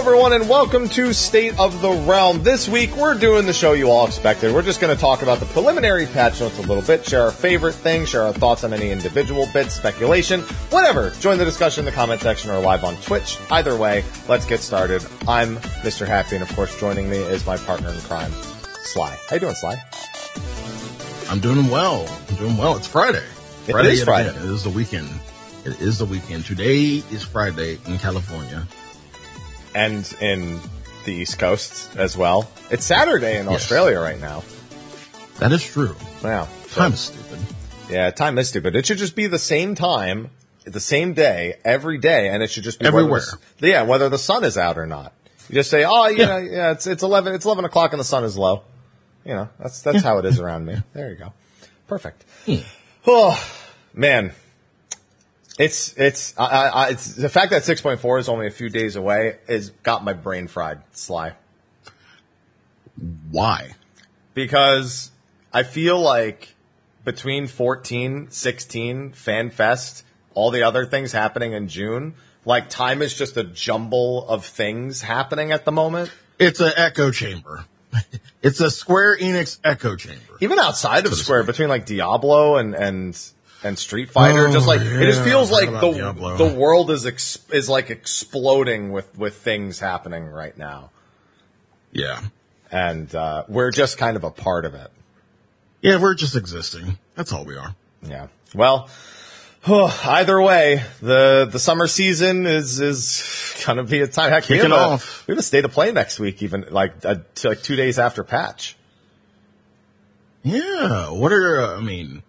everyone, and welcome to State of the Realm. This week, we're doing the show you all expected. We're just going to talk about the preliminary patch notes a little bit, share our favorite things, share our thoughts on any individual bits, speculation, whatever. Join the discussion in the comment section or live on Twitch. Either way, let's get started. I'm Mr. Happy, and of course, joining me is my partner in crime, Sly. How you doing, Sly? I'm doing well. I'm doing well. It's Friday. It Friday is yet Friday. again. It is the weekend. It is the weekend. Today is Friday in California. And in the East Coast as well. It's Saturday in Yes. Australia right now. That is true. Wow. Time is stupid. Yeah, time is stupid. It should just be the same time, the same day, every day, and it should just be whether Everywhere. the- yeah, whether the sun is out or not. You just say, oh, you Yeah. know, yeah, it's it's eleven, it's eleven o'clock and the sun is low. You know, that's that's how it is around me. There you go, perfect. Hmm. Oh man, it's it's I, I, it's the fact that six point four is only a few days away has got my brain fried. Sly. Why? because I feel like between 14, 16, FanFest, all the other things happening in June, like time is just a jumble of things happening at the moment. It's an echo chamber. it's a Square Enix echo chamber. Even outside of Square, between like Diablo and and and Street Fighter, Oh, just like it just feels like the Diablo. the world is ex- is like exploding with with things happening right now, Yeah. and uh, we're just kind of a part of it. Yeah, we're just existing. That's all we are. Yeah. Well, either way, the the summer season is is gonna be a time. Heck, we have a- off. we have a state of play next week, even like uh, t- like two days after patch. Yeah. What are, uh, I mean,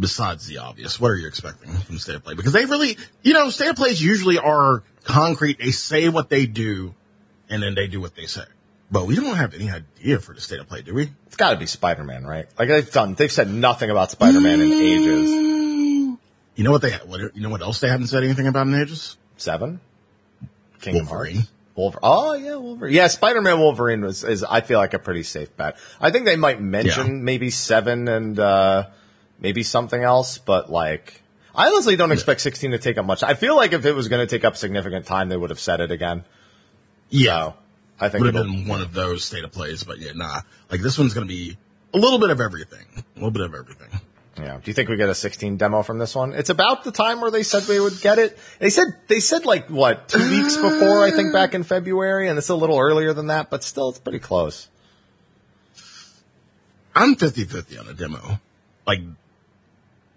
besides the obvious, what are you expecting from State of Play? Because they really, you know, State of Plays usually are concrete. They say what they do and then they do what they say. But we don't have any idea for the State of Play, do we? It's got to be Spider Man, right? Like they've done, they've said nothing about Spider Man in ages. You know what they, what, you know what else they haven't said anything about in ages? Seven, King Wolverine. Hearts. Wolverine. Oh yeah, Wolverine. Yeah, Spider Man Wolverine was is I feel like a pretty safe bet. I think they might mention Yeah. maybe seven and uh maybe something else, but like I honestly don't expect sixteen to take up much. I feel like if it was going to take up significant time, they would have said it again. Yeah. So I think would have been one of those State of Plays, but yeah, nah. Like this one's going to be a little bit of everything. A little bit of everything. Yeah. Do you think we get a 16 demo from this one? It's about the time where they said we would get it. They said they said like what two weeks before I think back in February, and it's a little earlier than that, but still it's pretty close. I'm 50-50 on a demo. Like,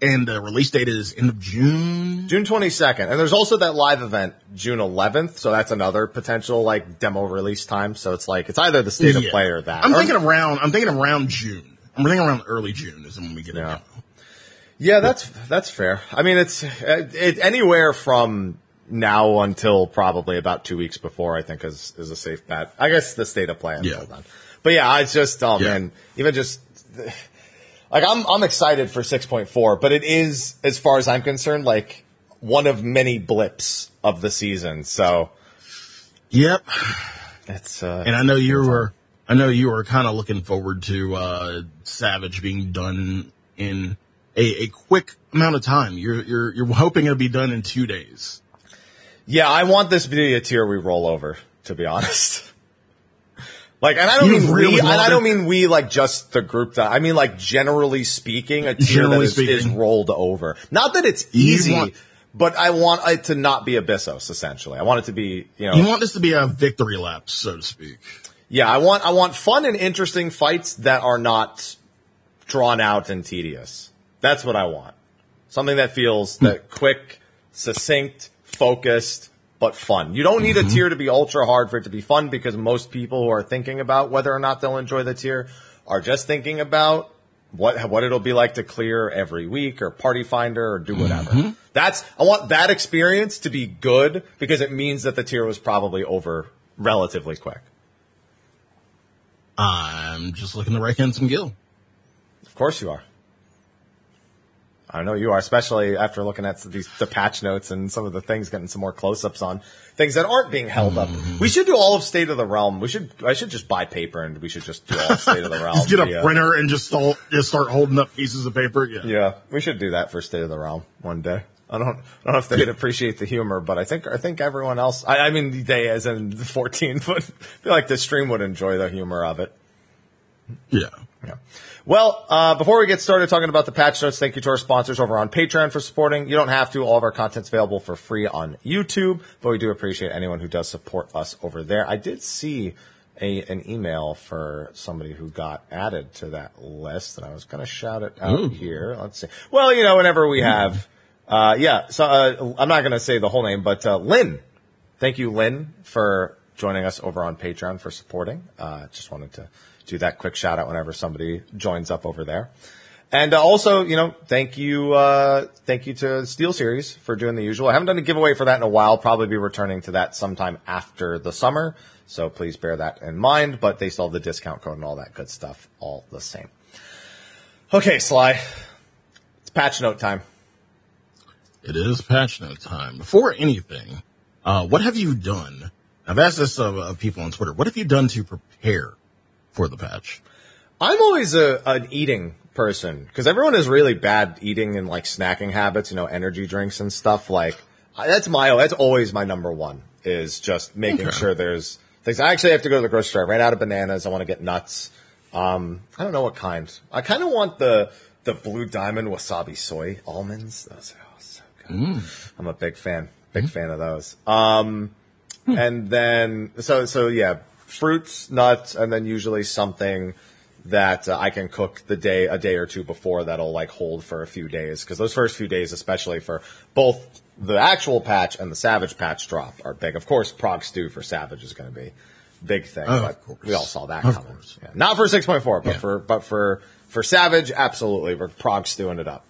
and the release date is end of June. June 22nd, and there's also that live event June 11th, so that's another potential like demo release time. So it's like it's either the state of play or that. I'm Or- thinking around. I'm thinking around June. I'm thinking around early June is when we get Yeah. a demo. Yeah, that's that's fair. I mean, it's uh, it, anywhere from now until probably about two weeks before. I think is is a safe bet. I guess the state of play until Yeah. then. But yeah, it's just oh Yeah. man, even just like I'm I'm excited for six point four, but it is as far as I'm concerned like one of many blips of the season. So Yep. it's uh, And I know you were. I know you were kind of looking forward to uh Savage being done in a, a quick amount of time. You're you're you're hoping it'll be done in two days. Yeah, I want this to be a tier we roll over, to be honest. Like, and I don't You mean really we, and I don't mean we like just the group that, I mean like generally speaking, a tier that is, is rolled over. Not that it's easy, want- but I want it to not be Abyssos, essentially. I want it to be, you know, You want this to be a victory lap, so to speak. yeah, I want, I want fun and interesting fights that are not drawn out and tedious. That's what I want. Something that feels that hmm. quick, succinct, focused, but fun. You don't need a mm-hmm. tier to be ultra hard for it to be fun because most people who are thinking about whether or not they'll enjoy the tier are just thinking about what what it'll be like to clear every week or party finder or do mm-hmm. whatever. That's I want that experience to be good because it means that the tier was probably over relatively quick. I'm just looking to rake in some gil. Of course you are. I know you are, especially after looking at these the patch notes and some of the things, getting some more close-ups on things that aren't being held up. Mm-hmm. We should do all of State of the Realm. We should. I should just buy paper and we should just do all of State of the Realm. Just get a via- printer and just start, just start holding up pieces of paper. Yeah. Yeah, we should do that for State of the Realm one day. I don't, I don't know if they'd appreciate the humor, but I think, I think everyone else, I, I mean, they as in the 14, but I feel like the stream would enjoy the humor of it. Yeah. Yeah. Well, uh, before we get started talking about the patch notes, thank you to our sponsors over on Patreon for supporting. You don't have to. All of our content's available for free on YouTube, but we do appreciate anyone who does support us over there. I did see a, an email for somebody who got added to that list, and I was going to shout it out Ooh. here. Let's see. Well, you know, whenever we have, uh, yeah, so, uh, I'm not going to say the whole name, but, uh, Lynn. Thank you, Lynn, for joining us over on Patreon for supporting. Uh, just wanted to do that quick shout out whenever somebody joins up over there. And uh, also, you know, thank you, uh, thank you to SteelSeries for doing the usual. I haven't done a giveaway for that in a while. Probably be returning to that sometime after the summer. So please bear that in mind, but they still have the discount code and all that good stuff all the same. Okay, Sly. It's patch note time. It is patch note time. Before anything, uh, what have you done? I've asked this of, of people on Twitter. What have you done to prepare for the patch? I'm always a an eating person because everyone has really bad eating and like snacking habits. You know, energy drinks and stuff. Like that's my that's always my number one is just making Okay. sure there's things. I actually have to go to the grocery store. I ran out of bananas. I want to get nuts. Um, I don't know what kind. I kind of want the the blue diamond wasabi soy almonds. Those are oh, so good. I'm a big fan. Big fan of those. Um, and then so so yeah, fruits, nuts, and then usually something that uh, I can cook the day a day or two before that'll like hold for a few days because those first few days, especially for both the actual patch and the Savage patch drop, are big. Of course, Prog Stew for Savage is going to be big thing, Oh, but we all saw that Of coming. Yeah. Not for six point four, but Yeah. for but for for Savage, absolutely, we're Prog Stewing it up.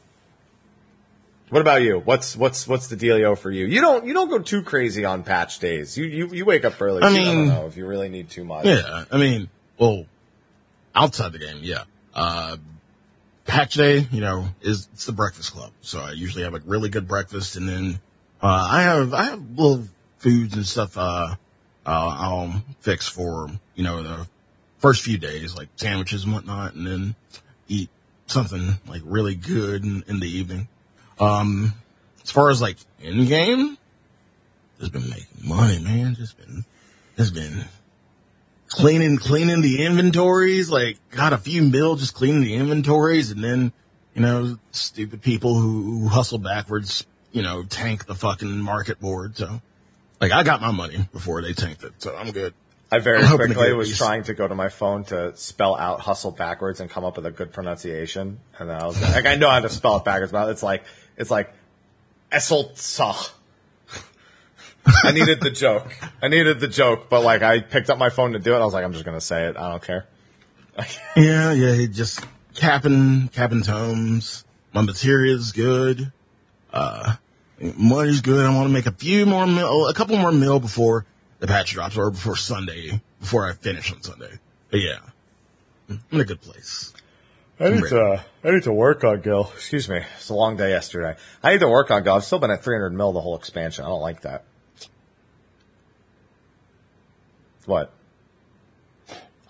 What about you? What's what's what's the dealio for you? You don't you don't go too crazy on patch days. You you, you wake up early. I so I don't mean- know if you really need too much. Yeah, I mean, well, outside the game, yeah. Uh, patch day, you know, is it's the breakfast club. So I usually have a really good breakfast, and then uh, I have I have little foods and stuff. Uh, uh, I'll fix for you know the first few days, like sandwiches and whatnot, and then eat something like really good in, in the evening. Um, as far as like in game, just been making money, man. Just been, just been cleaning, cleaning the inventories. Like got a few mil just cleaning the inventories, and then you know stupid people who, who hustle backwards, you know, tank the fucking market board. So like I got my money before they tanked it, so I'm good. I very I'm quickly was trying to go to my phone to spell out hustle backwards and come up with a good pronunciation, and then I was like, I know how to spell it backwards, but it's like it's like Esseltsa. I needed the joke. I needed the joke, but like I picked up my phone to do it. I was like, I'm just gonna say it. I don't care. Yeah, yeah, He just capping, capping tomes. My material's good. Uh, money's good. I want to make a few more mil, a couple more mil before the patch drops or before Sunday, before I finish on Sunday. But yeah, I'm in a good place. I need to- I need to work on Gil. Excuse me. It's a long day yesterday. I need to work on Gil. I've still been at 300 mil the whole expansion. I don't like that. What?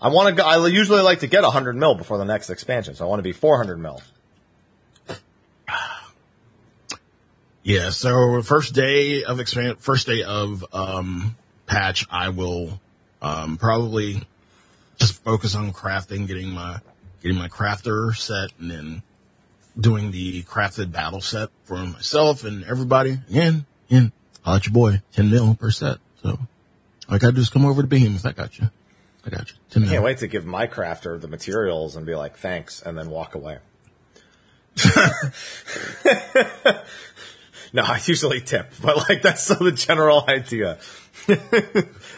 I want to go, I usually like to get 100 mil before the next expansion, so I want to be 400 mil. Yeah, so first day of expand, first day of, um, patch, I will, um, probably just focus on crafting, getting my, getting my crafter set and then doing the crafted battle set for myself and everybody. Again, again, I'll let your boy, 10 mil per set. So all I gotta do is come over to Behemoth. I got you. I got you. 10 mil. Can't wait to give my crafter the materials and be like, thanks, and then walk away. no, I usually tip, but like that's the general idea.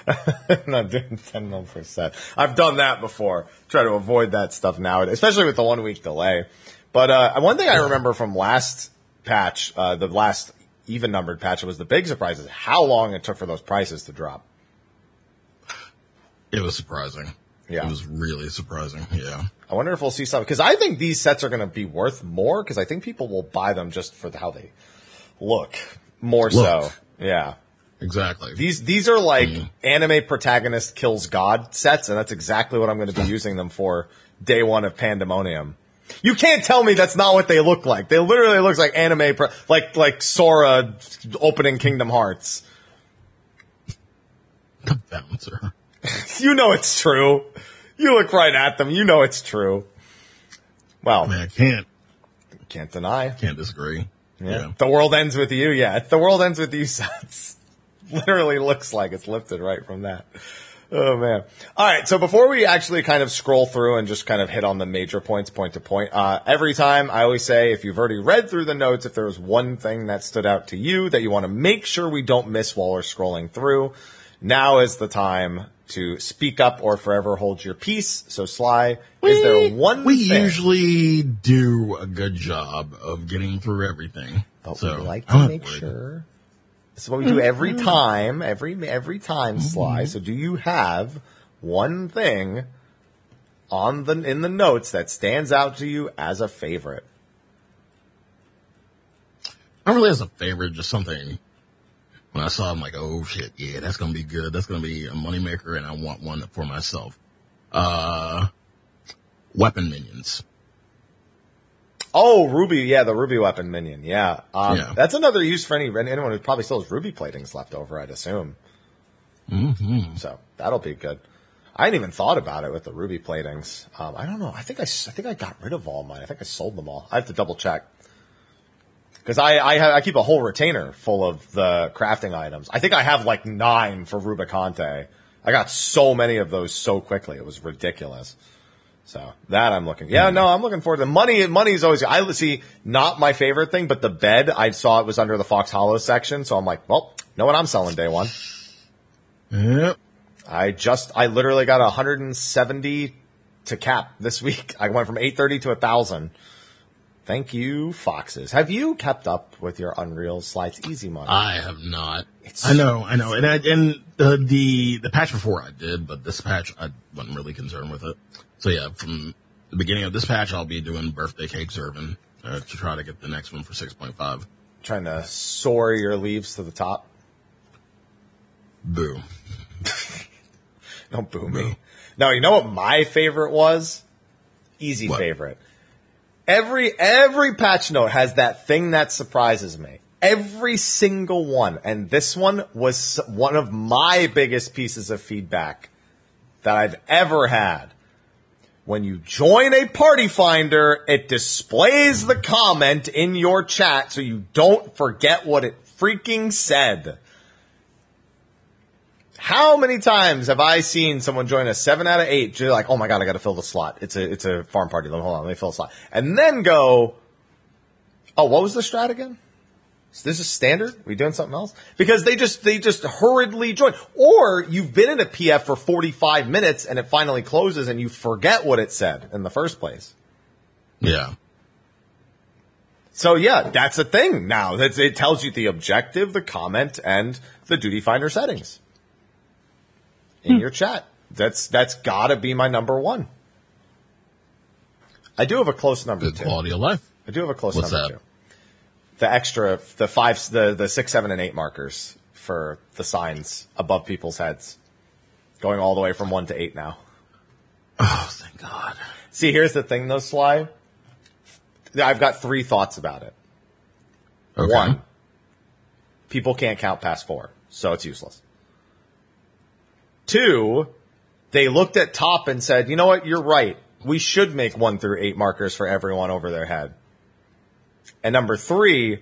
I'm not doing 10 mil per set. I've done that before. Try to avoid that stuff nowadays, especially with the one week delay. But uh, one thing I remember from last patch, uh, the last even numbered patch, was the big surprise is how long it took for those prices to drop. It was surprising. Yeah. It was really surprising. Yeah. I wonder if we'll see some because I think these sets are going to be worth more because I think people will buy them just for how they look more so. Yeah, Exactly. these these are like anime protagonist kills god sets, and that's exactly what I'm going to be using them for day one of Pandemonium. You can't tell me that's not what they look like. They literally look like anime, pro- like like Sora opening Kingdom Hearts. The bouncer. You know it's true. You look right at them. You know it's true. Well, I mean, I can't can't deny. can't disagree. Yeah. The world ends with you. Yeah. The world ends with you. Sets literally looks like it's lifted right from that. Oh man. All right. So before we actually kind of scroll through and just kind of hit on the major points point to point, uh, every time I always say, if you've already read through the notes, if there was one thing that stood out to you that you want to make sure we don't miss while we're scrolling through, now is the time to speak up or forever hold your peace. So Sly, is there one We thing- usually do a good job of getting through everything. But so we like I'm to make worried. sure. This is what we do every time, every every time, Sly. So, do you have one thing on the in the notes that stands out to you as a favorite? Not really as a favorite, just something. When I saw, it, I'm like, oh shit, yeah, that's gonna be good. That's gonna be a moneymaker, and I want one for myself. Uh, weapon minions. Oh, Ruby, yeah, the Ruby weapon minion, yeah. Um, Yeah. That's another use for any anyone who probably still has Ruby platings left over, I'd assume. Mm-hmm. So that'll be good. I hadn't even thought about it with the Ruby platings. Um, I don't know. I think I, I think I got rid of all mine. I think I sold them all. I have to double check because I I, have, I keep a whole retainer full of the crafting items. I think I have like nine for Rubicante. I got so many of those so quickly. It was ridiculous. So that I'm looking. Yeah, no, I'm looking forward to the money. Money is always. I see not my favorite thing, but the bed. I saw it was under the Faux Hollow section, so I'm like, well, know what I'm selling day one. Yep. I just, I literally got 170 to cap this week. I went from 830 to 1000. Thank you, Foxes. Have you kept up with your Unreal slides? Easy money. I have not. It's- I know, I know, and I, and the the the patch before I did, but this patch I wasn't really concerned with it. So yeah, from the beginning of this patch, I'll be doing birthday cake serving uh, to try to get the next one for six point five. Trying to soar your leaves to the top. Boo. Don't boo me. No, you know what my favorite was? Easy What? favorite. Every every patch note has that thing that surprises me. Every single one, and this one was one of my biggest pieces of feedback that I've ever had. When you join a party finder, it displays the comment in your chat so you don't forget what it freaking said. How many times have I seen someone join a seven out of eight? You're like, oh my god, I got to fill the slot. It's a it's a farm party. Hold on, let me fill the slot, and then go. Oh, what was the strat again? Is this is standard? Are we doing something else? Because they just they just hurriedly join, or you've been in a PF for forty five minutes and it finally closes and you forget what it said in the first place. Yeah. So yeah, that's a thing now. That's, it tells you the objective, the comment, and the duty finder settings in hmm. your chat. That's that's got to be my number one. I do have a close number Good two. quality of life. I do have a close What's number that? two. The extra, the five, the the six, seven, and eight markers for the signs above people's heads, going all the way from one to eight now. Oh, thank God. See, here's the thing, though, Sly. I've got three thoughts about it. Okay. One, people can't count past four, so it's useless. Two, they looked at top and said, you know what, you're right. We should make one through eight markers for everyone over their head. And number three,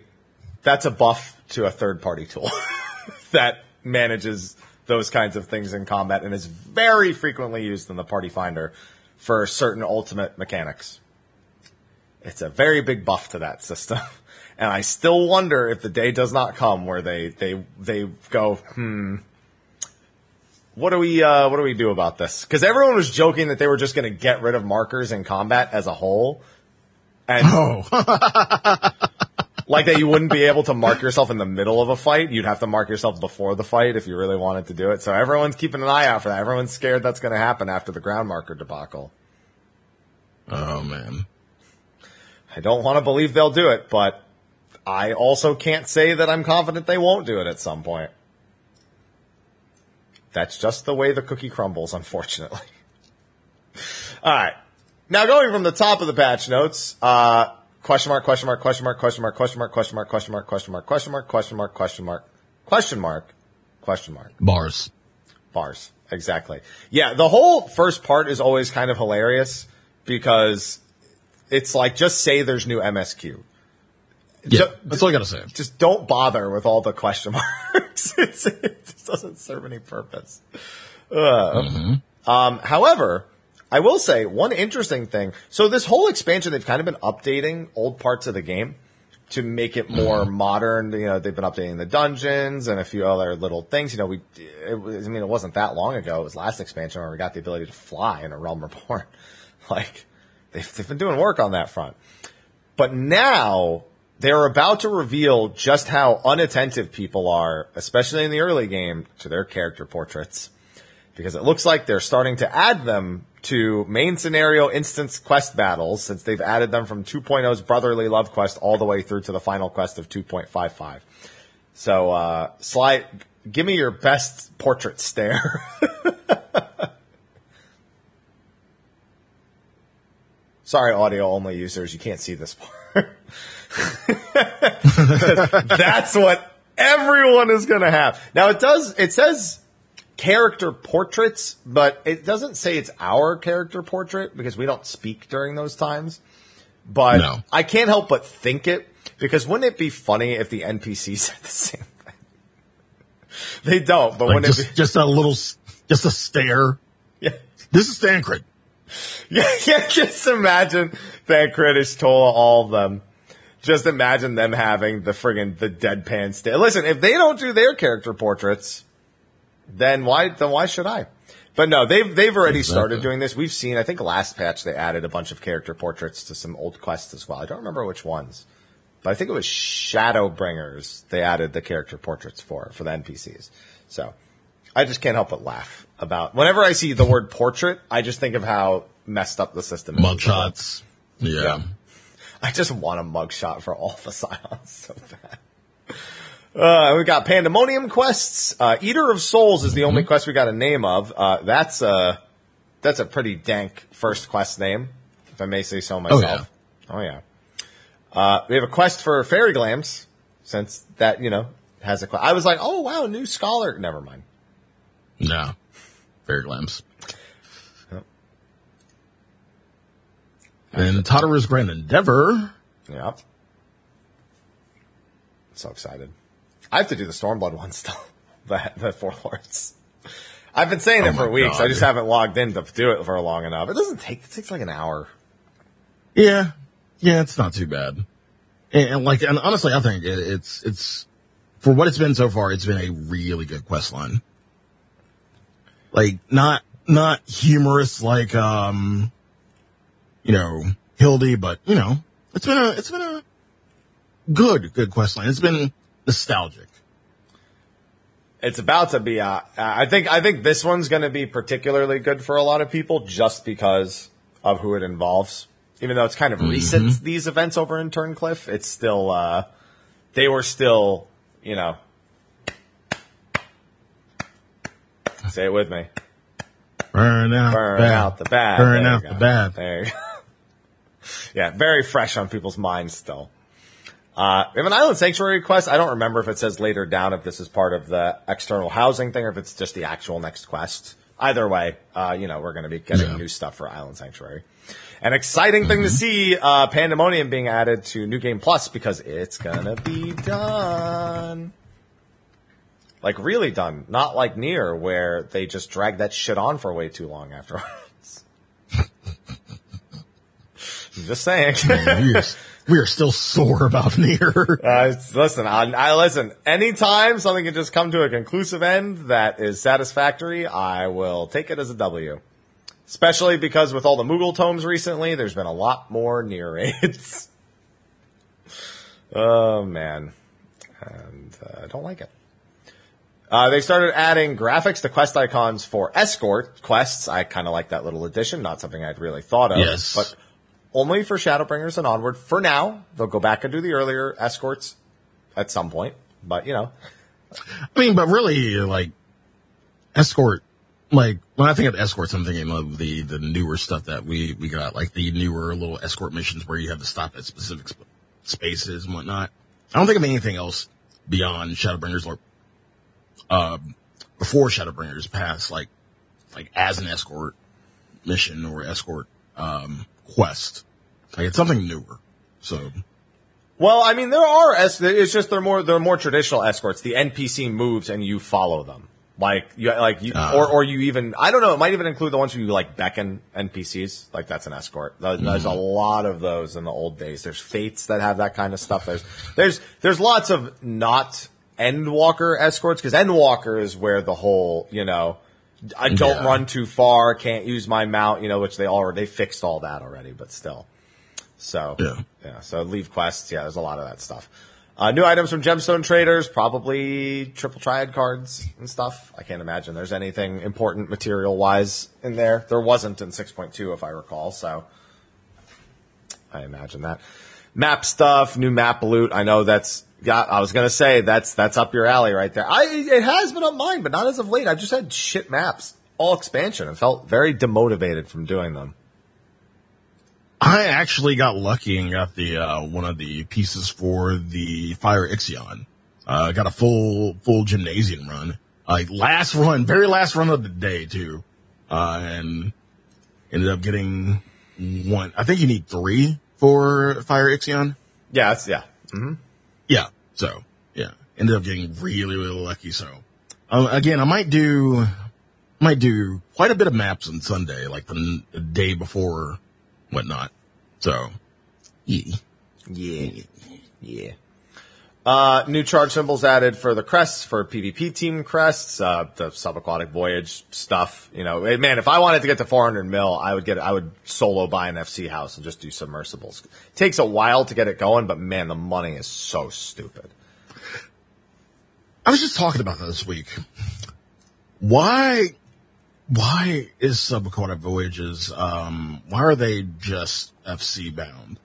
that's a buff to a third party tool that manages those kinds of things in combat and is very frequently used in the party finder for certain ultimate mechanics. It's a very big buff to that system. And I still wonder if the day does not come where they, they, they go, hmm, what do we, uh, what do we do about this? Cause everyone was joking that they were just going to get rid of markers in combat as a whole. And Oh, like that you wouldn't be able to mark yourself in the middle of a fight. You'd have to mark yourself before the fight if you really wanted to do it. So everyone's keeping an eye out for that. Everyone's scared that's going to happen after the ground marker debacle. oh man. I don't want to believe they'll do it, but I also can't say that I'm confident they won't do it at some point. That's just the way the cookie crumbles, unfortunately. All right. Now going from the top of the patch notes, uh, question mark, question mark, question mark, question mark, question mark, question mark, question mark, question mark, question mark, question mark, question mark, question mark, question mark, Bars. bars. Exactly. Yeah, the whole first part is always kind of hilarious because it's like just say there's new MSQ. Yeah, Ju- that's all I gotta say. just don't bother with all the question marks. It's, it just doesn't serve any purpose. Uh, um, however, I will say one interesting thing. So this whole expansion, they've kind of been updating old parts of the game to make it more mm-hmm. modern. You know, they've been updating the dungeons and a few other little things. You know, we, it, was- I mean, it wasn't that long ago. It was last expansion where we got the ability to fly in a Realm Reborn. like, they've, they've been doing work on that front. But now they're about to reveal just how unattentive people are, especially in the early game, to their character portraits. Because it looks like they're starting to add them to main scenario instance quest battles since they've added them from 2.0's brotherly love quest all the way through to the final quest of 2.55. So, uh, Sly, give me your best portrait stare. Sorry, audio only users, you can't see this part. That's what everyone is going to have. Now it does, it says character portraits, but it doesn't say it's our character portrait because we don't speak during those times. But No. I can't help but think it because wouldn't it be funny if the NPC said the same thing? They don't, but Like wouldn't it just, just a little, just a stare. Yeah. This is Thancred. Yeah, yeah, just imagine Thancred is told all of them. Just imagine them having the friggin' the deadpan stare. Listen, if they don't do their character portraits, then why then why should I? But no, they've they've already started doing this. We've seen. I think last patch they added a bunch of character portraits to some old quests as well. I don't remember which ones, but I think it was Shadowbringers. They added the character portraits for for the NPCs. So I just can't help but laugh about whenever I see the word portrait. I just think of how messed up the system is. Mugshots. Yeah. Yeah. I just want a mugshot for all the Scions so bad. Uh, we got Pandemonium quests. Uh, Eater of Souls is the only quest we got a name of. Uh, that's a, that's a pretty dank first quest name, if I may say so myself. Oh yeah. Uh, we have a quest for Fairy Glams, since that, you know, has a quest. I was like, oh wow, new scholar. Never mind. No. Fairy Glams. And Tataru's Grand Endeavor. Yep. So excited. I have to do the Stormblood one still. the, the Four Lords. I've been saying Oh it for weeks. I God. just haven't logged in to do it for long enough. It doesn't take, it takes like an hour. Yeah. Yeah, it's not too bad. And, and like, and honestly, I think it, it's, it's, for what it's been so far, it's been a really good quest line. Like, not, not humorous like, um, you know, Hildy, but, you know, it's been a, it's been a good, good quest line. It's been nostalgic. It's about to be, uh, I think, I think this one's going to be particularly good for a lot of people just because of who it involves. Even though it's kind of recent, these events over in Turncliffe, it's still, uh, they were still, you know, say it with me. Burn out, burn bad. out the bad. Burn There out the bad. There you go. yeah, very fresh on people's minds still. Uh, we have an island sanctuary quest. I don't remember if it says later down if this is part of the external housing thing or if it's just the actual next quest. Either way, uh, you know, we're going to be getting Yeah. new stuff for Island Sanctuary. An exciting thing to see, uh, Pandemonium being added to New Game Plus because it's gonna be done. Like really done. Not like Nier where they just drag that shit on for way too long afterwards. I'm just saying. we, are, still sore about Nier. Uh, listen, I, I listen. Anytime something can just come to a conclusive end that is satisfactory, I will take it as a W. Especially because with all the Moogle tomes recently, there's been a lot more Nier raids. oh man, and uh, I don't like it. Uh, they started adding graphics to quest icons for escort quests. I kind of like that little addition. Not something I'd really thought of, Yes. but only for Shadowbringers and onward. For now, they'll go back and do the earlier escorts at some point. But you know, I mean, but really, like, escort, like when I think of escorts, I'm thinking of the the newer stuff that we we got, like the newer little escort missions where you have to stop at specific sp- spaces and whatnot. I don't think of anything else beyond Shadowbringers or um, before Shadowbringers past like like as an escort mission or escort um, quest. Like it's something newer. So Well, I mean, there are es- it's just they're more they're more traditional escorts. The NPC moves and you follow them. Like you like you Ah. or or you even I don't know. It might even include the ones who you like beckon NPCs. Like that's an escort. There- There's a lot of those in the old days. There's fates that have that kind of stuff. There's there's there's lots of not Endwalker escorts because Endwalker is where the whole you know. I don't Yeah. run too far, can't use my mount, you know, which they already they fixed all that already, but still. So Yeah. yeah. So leave quests. Yeah, there's a lot of that stuff. Uh, new items from Gemstone Traders, probably triple triad cards and stuff. I can't imagine there's anything important material wise in there. There wasn't in 6.2 if I recall. So I imagine that map stuff, new map loot. I know that's. Yeah, I was gonna say that's that's up your alley right there. I it has been up mine, but not as of late. I've just had shit maps, all expansion, and felt very demotivated from doing them. I actually got lucky and got the uh, one of the pieces for the Fire Ixion. Uh, got a full full Gymnasion run, like last run, very last run of the day too, uh, and ended up getting one. I think you need three for Fire Ixion. Yeah, it's, yeah. Yeah, so yeah, ended up getting really really lucky. So um, again, I might do might do quite a bit of maps on Sunday, like the, the day before, whatnot. So yeah. Yeah. Yeah. Uh, new charge symbols added for the crests, for PvP team crests, uh, the subaquatic voyage stuff. You know, man, if I wanted to get to 400 mil, I would get, I would solo buy an FC house and just do submersibles. It takes a while to get it going, but man, the money is so stupid. I was just talking about that this week. Why, why is subaquatic voyages, um, why are they just FC bound?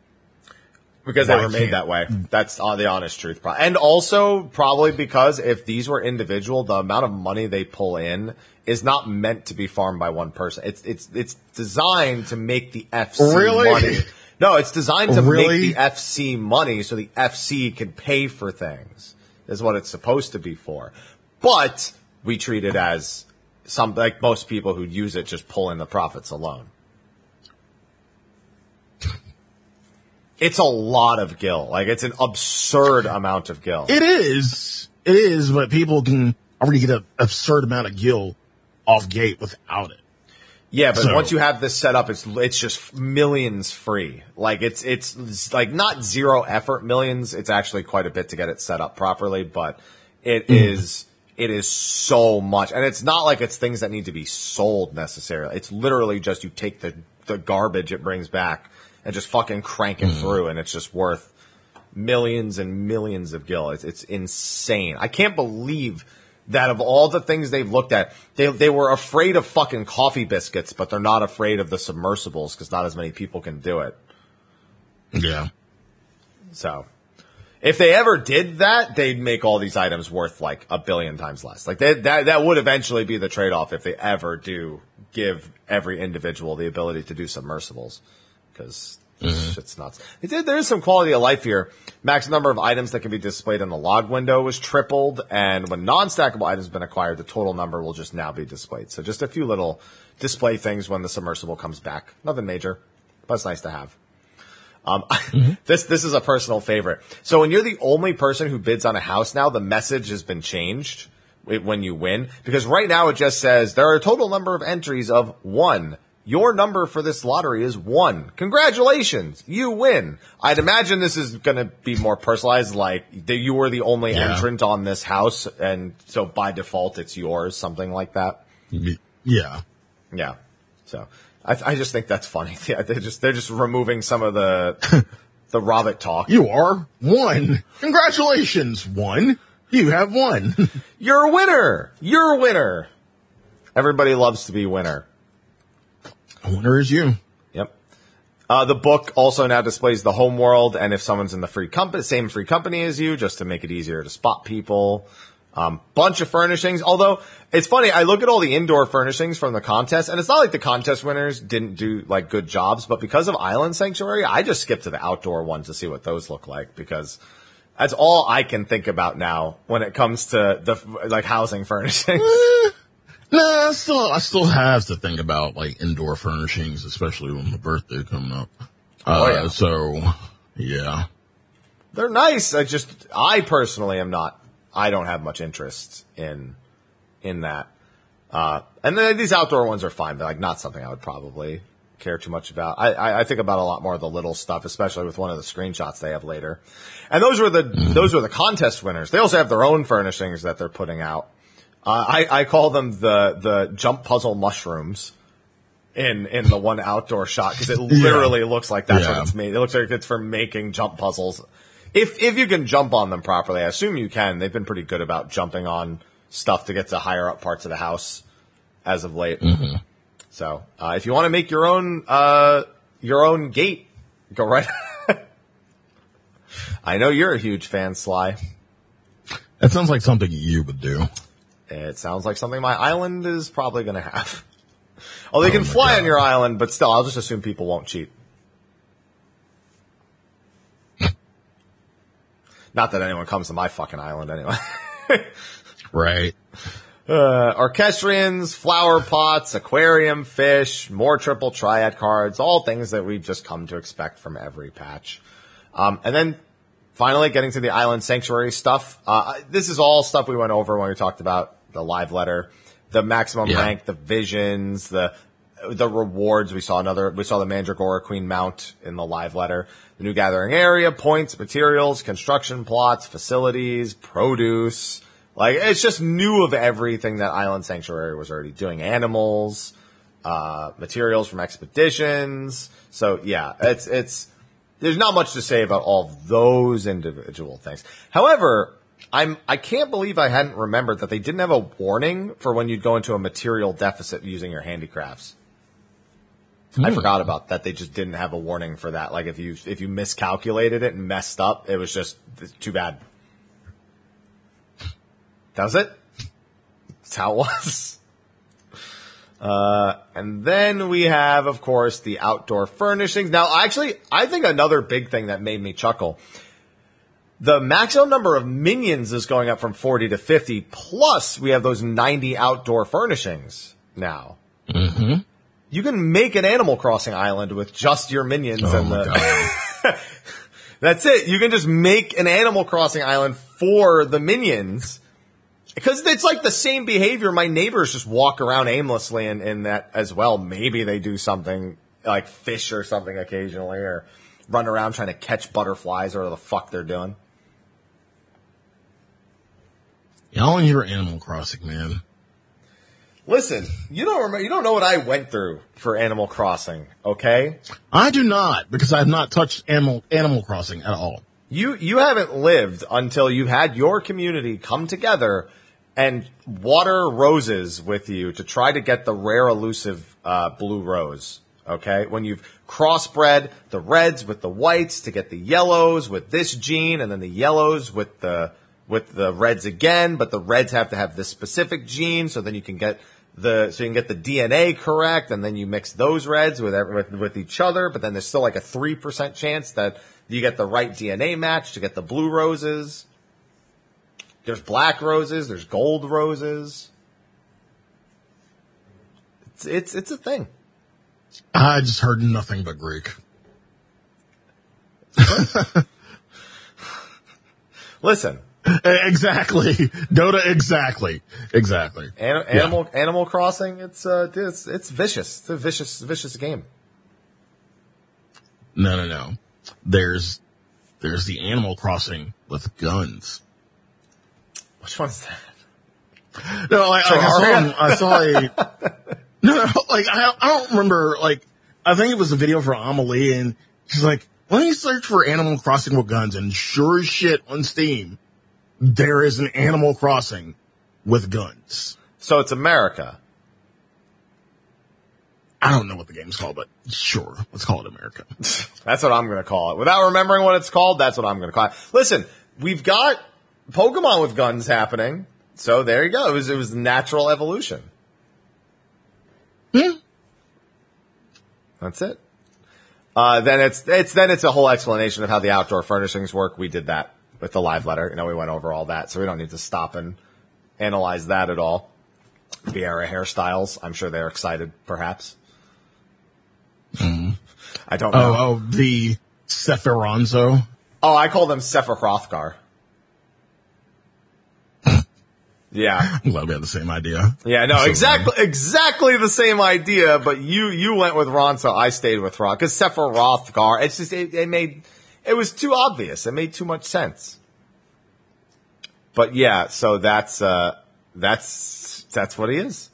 Because they were made that way. That's uh, the honest truth. And also probably because if these were individual, the amount of money they pull in is not meant to be farmed by one person. It's it's it's designed to make the FC Really? money. No, it's designed to Really? make the FC money so the FC can pay for things. Is what it's supposed to be for. But we treat it as some like most people who use it just pull in the profits alone. It's a lot of gil. Like it's an absurd amount of gil. It is, it is, but people can already get an absurd amount of gil off gate without it. Yeah, but So- once you have this set up, it's it's just millions free. Like it's it's, it's like not zero effort millions. It's actually quite a bit to get it set up properly, but it mm. is it is so much, and it's not like it's things that need to be sold necessarily. It's literally just you take the the garbage it brings back and just fucking crank it mm. through, and it's just worth millions and millions of gil. It's, it's insane. I can't believe that of all the things they've looked at, they they were afraid of fucking coffee biscuits, but they're not afraid of the submersibles because not as many people can do it. Yeah. So, if they ever did that, they'd make all these items worth like a billion times less. Like they, that that would eventually be the trade off if they ever do give every individual the ability to do submersibles because shit's nuts. Did. There is some quality of life here. Max number of items that can be displayed in the log window was tripled, and when non-stackable items have been acquired, the total number will just now be displayed. So just a few little display things when the submersible comes back. Nothing major, but it's nice to have. Um, this this is a personal favorite. So when you're the only person who bids on a house now, the message has been changed when you win because right now it just says there are a total number of entries of one. Your number for this lottery is one. Congratulations, you win. I'd imagine this is going to be more personalized, like that you were the only Yeah. entrant on this house, and so by default it's yours, something like that. Yeah. Yeah. So I, I just think that's funny. Yeah, they're just they're just removing some of the the Robert talk. You are one. Congratulations, one. You have won. You're a winner. You're a winner. Everybody loves to be winner. Winner is you. Yep. Uh, the book also now displays the home world and if someone's in the free company, same free company as you, just to make it easier to spot people. Um, bunch of furnishings. Although it's funny, I look at all the indoor furnishings from the contest, and it's not like the contest winners didn't do like good jobs, but because of Island Sanctuary, I just skipped to the outdoor ones to see what those look like because that's all I can think about now when it comes to the like housing furnishings. Nah, I still, I still have to think about like indoor furnishings, especially with my birthday coming up. Oh, Uh, yeah. so yeah. They're nice. I just, I personally am not. I don't have much interest in in that. Uh, and then these outdoor ones are fine, but like not something I would probably care too much about. I, I, I think about a lot more of the little stuff, especially with one of the screenshots they have later. And those were the those were the contest winners. They also have their own furnishings that they're putting out. Uh, I, I call them the the jump puzzle mushrooms in in the one outdoor shot because it literally looks like that's Yeah. what it's made. It looks like it's for making jump puzzles. If if you can jump on them properly, I assume you can. They've been pretty good about jumping on stuff to get to higher up parts of the house as of late. So uh, if you want to make your own uh, your own gate, go right. I know you're a huge fan, Sly. That sounds like something you would do. It sounds like something my island is probably going to have. Oh, they can my fly on your island, but still, I'll just assume people won't cheat. Not that anyone comes to my fucking island anyway. Right. Uh, orchestrions, flower pots, aquarium fish, more triple triad cards, all things that we've just come to expect from every patch. Um, and then finally getting to the island sanctuary stuff. Uh, this is all stuff we went over when we talked about the live letter, the maximum Yeah. rank, the visions, the the rewards. We saw another. We saw the Mandragora Queen mount in the live letter. The new gathering area, points, materials, construction plots, facilities, produce. Like it's just new of everything that Island Sanctuary was already doing. Animals, uh, materials from expeditions. So yeah, it's it's there's not much to say about all of those individual things. However, I'm I can't believe I hadn't remembered that they didn't have a warning for when you'd go into a material deficit using your handicrafts. I forgot about that. They just didn't have a warning for that. Like if you if you miscalculated it and messed up, it was just too bad. That was it. That's how it was. Uh, and then we have, of course, the outdoor furnishings. Now, actually, I think another big thing that made me chuckle. The maximum number of minions is going up from 40 to 50. Plus, we have those 90 outdoor furnishings now. Mm-hmm. You can make an Animal Crossing island with just your minions Oh and the. That's it. You can just make an Animal Crossing island for the minions. Because it's like the same behavior. My neighbors just walk around aimlessly in, in that as well. Maybe they do something like fish or something occasionally or run around trying to catch butterflies or the fuck they're doing. Y'all in your Animal Crossing, man. Listen, you don't remember, you don't know what I went through for Animal Crossing, okay? I do not because I have not touched Animal Animal Crossing at all. You you haven't lived until you've had your community come together and water roses with you to try to get the rare elusive uh, blue rose. Okay, when you've crossbred the reds with the whites to get the yellows with this gene, and then the yellows with the with the reds again, but the reds have to have this specific gene, so then you can get the so you can get the DNA correct, and then you mix those reds with with, with each other. But then there's still like a three percent chance that you get the right DNA match to get the blue roses. There's black roses. There's gold roses. It's it's it's a thing. I just heard nothing but Greek. Listen, Exactly. Dota exactly. Exactly. An- Animal Animal Crossing. It's uh, it's it's vicious. It's a vicious vicious game. No, no, no. There's there's the Animal Crossing with guns. Which one's that? No, like, like I saw? I saw a no, no, like I, I don't remember. Like I think it was a video for Amelie, and she's like, "Let me search for Animal Crossing with guns," and sure as shit on Steam, there is an Animal Crossing with guns. So it's America. I don't know what the game's called, but sure, let's call it America. That's what I'm going to call it. Without remembering what it's called, that's what I'm going to call it. Listen, we've got Pokemon with guns happening. So there you go. It was it was natural evolution. Hmm. That's it. Uh, then it's it's then it's a whole explanation of how the outdoor furnishings work. We did that with the live letter. You know, we went over all that, so we don't need to stop and analyze that at all. Viera hairstyles. I'm sure they're excited, perhaps. Mm-hmm. I don't know. Oh, oh, the Sephironzo. Oh, I call them Sefer Hrothgar. yeah. I'm glad we had the same idea. Yeah, no, So, exactly, exactly the same idea, but you, you went with Ron, so I stayed with Ron. Cause Hrothgar, it's just, it, it made, it was too obvious. It made too much sense. But yeah, so that's, uh, that's, that's what he is.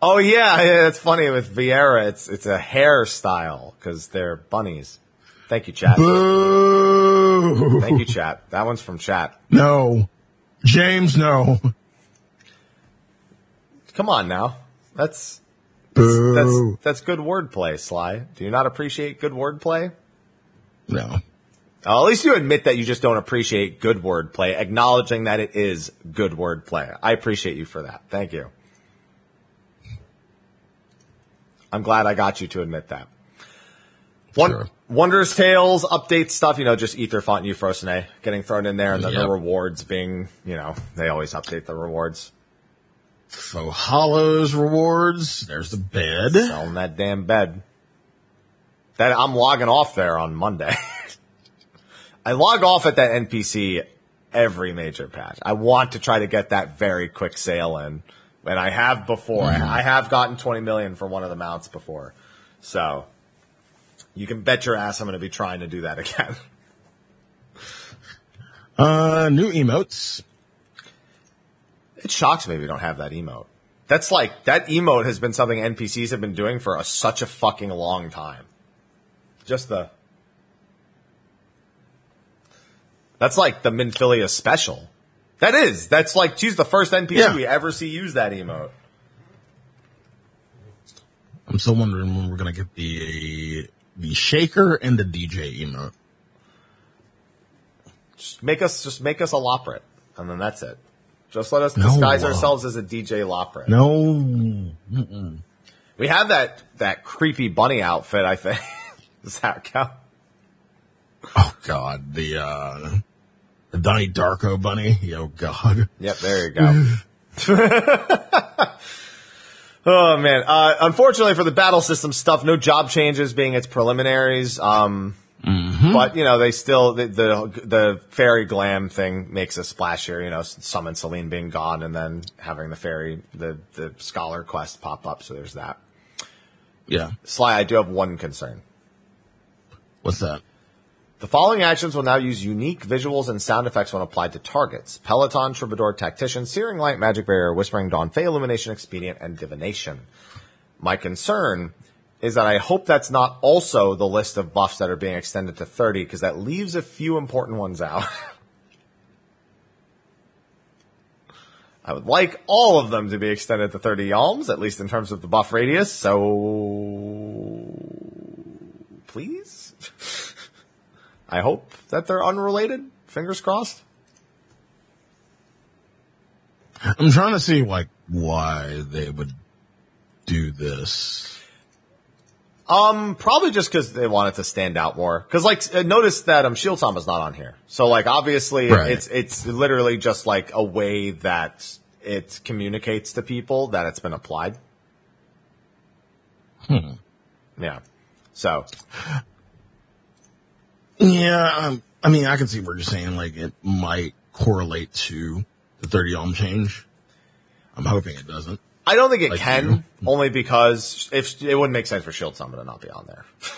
Oh yeah, yeah, it's funny with Viera, it's, it's a hairstyle, cause they're bunnies. Thank you, chat. Boo! Thank you, chat. That one's from chat. No. James, no. Come on now. That's, Boo. that's, that's good wordplay, Sly. Do you not appreciate good wordplay? no. Uh, at least you admit that you just don't appreciate good wordplay, acknowledging that it is good wordplay. I appreciate you for that. Thank you. I'm glad I got you to admit that. One, Sure. Wondrous Tails update stuff, you know, just Aether Font and Euphrosyne getting thrown in there and then the rewards being, you know, they always update the rewards. Faux Hollows rewards. There's the bed. Selling that damn bed. That I'm logging off there on Monday. I log off at that NPC every major patch. I want to try to get that very quick sale in. And I have before. I have gotten 20 million for one of the mounts before. So you can bet your ass I'm going to be trying to do that again. Uh, new emotes. It shocks me we don't have that emote. That's like, that emote has been something NPCs have been doing for a, such a fucking long time. Just the. That's like the Minfilia special. That is. That's like, she's the first NPC Yeah. we ever see use that emote. I'm still wondering when we're gonna get the the shaker and the DJ emote. Just make us, just make us a Loporrit, And then that's it. Just let us No. disguise ourselves as a DJ Loporrit. No. We have that, that creepy bunny outfit, I think. Does that count? Oh God, the uh, the Donnie Darko bunny. Oh God. Yep, there you go. oh man. Uh, unfortunately for the battle system stuff, no job changes being its preliminaries. Um, but you know, they still, the, the, the fairy glam thing makes a splash here, you know, summon Selene being gone and then having the fairy, the, the scholar quest pop up. So there's that. Yeah. Sly, I do have one concern. What's that? The following actions will now use unique visuals and sound effects when applied to targets. Peloton, Troubadour, Tactician, Searing Light, Magick Barrier, Whispering Dawn, Fey Illumination, Expedient, and Divination. My concern is that I hope that's not also the list of buffs that are being extended to 30, because that leaves a few important ones out. I would like all of them to be extended to 30 yalms, at least in terms of the buff radius, so please? I hope that they're unrelated. Fingers crossed. I'm trying to see like why they would do this. Um, probably just because they want it to stand out more. Because like, uh, notice that um, Shield Samba is not on here. So like, obviously, Right. it's it's literally just like a way that it communicates to people that it's been applied. Hmm. Yeah. So Yeah, um, I mean, I can see what you're saying. Like, it might correlate to the 30 yalm change. I'm hoping it doesn't. I don't think it Like can, only because if it wouldn't make sense for Shield Samba to not be on there.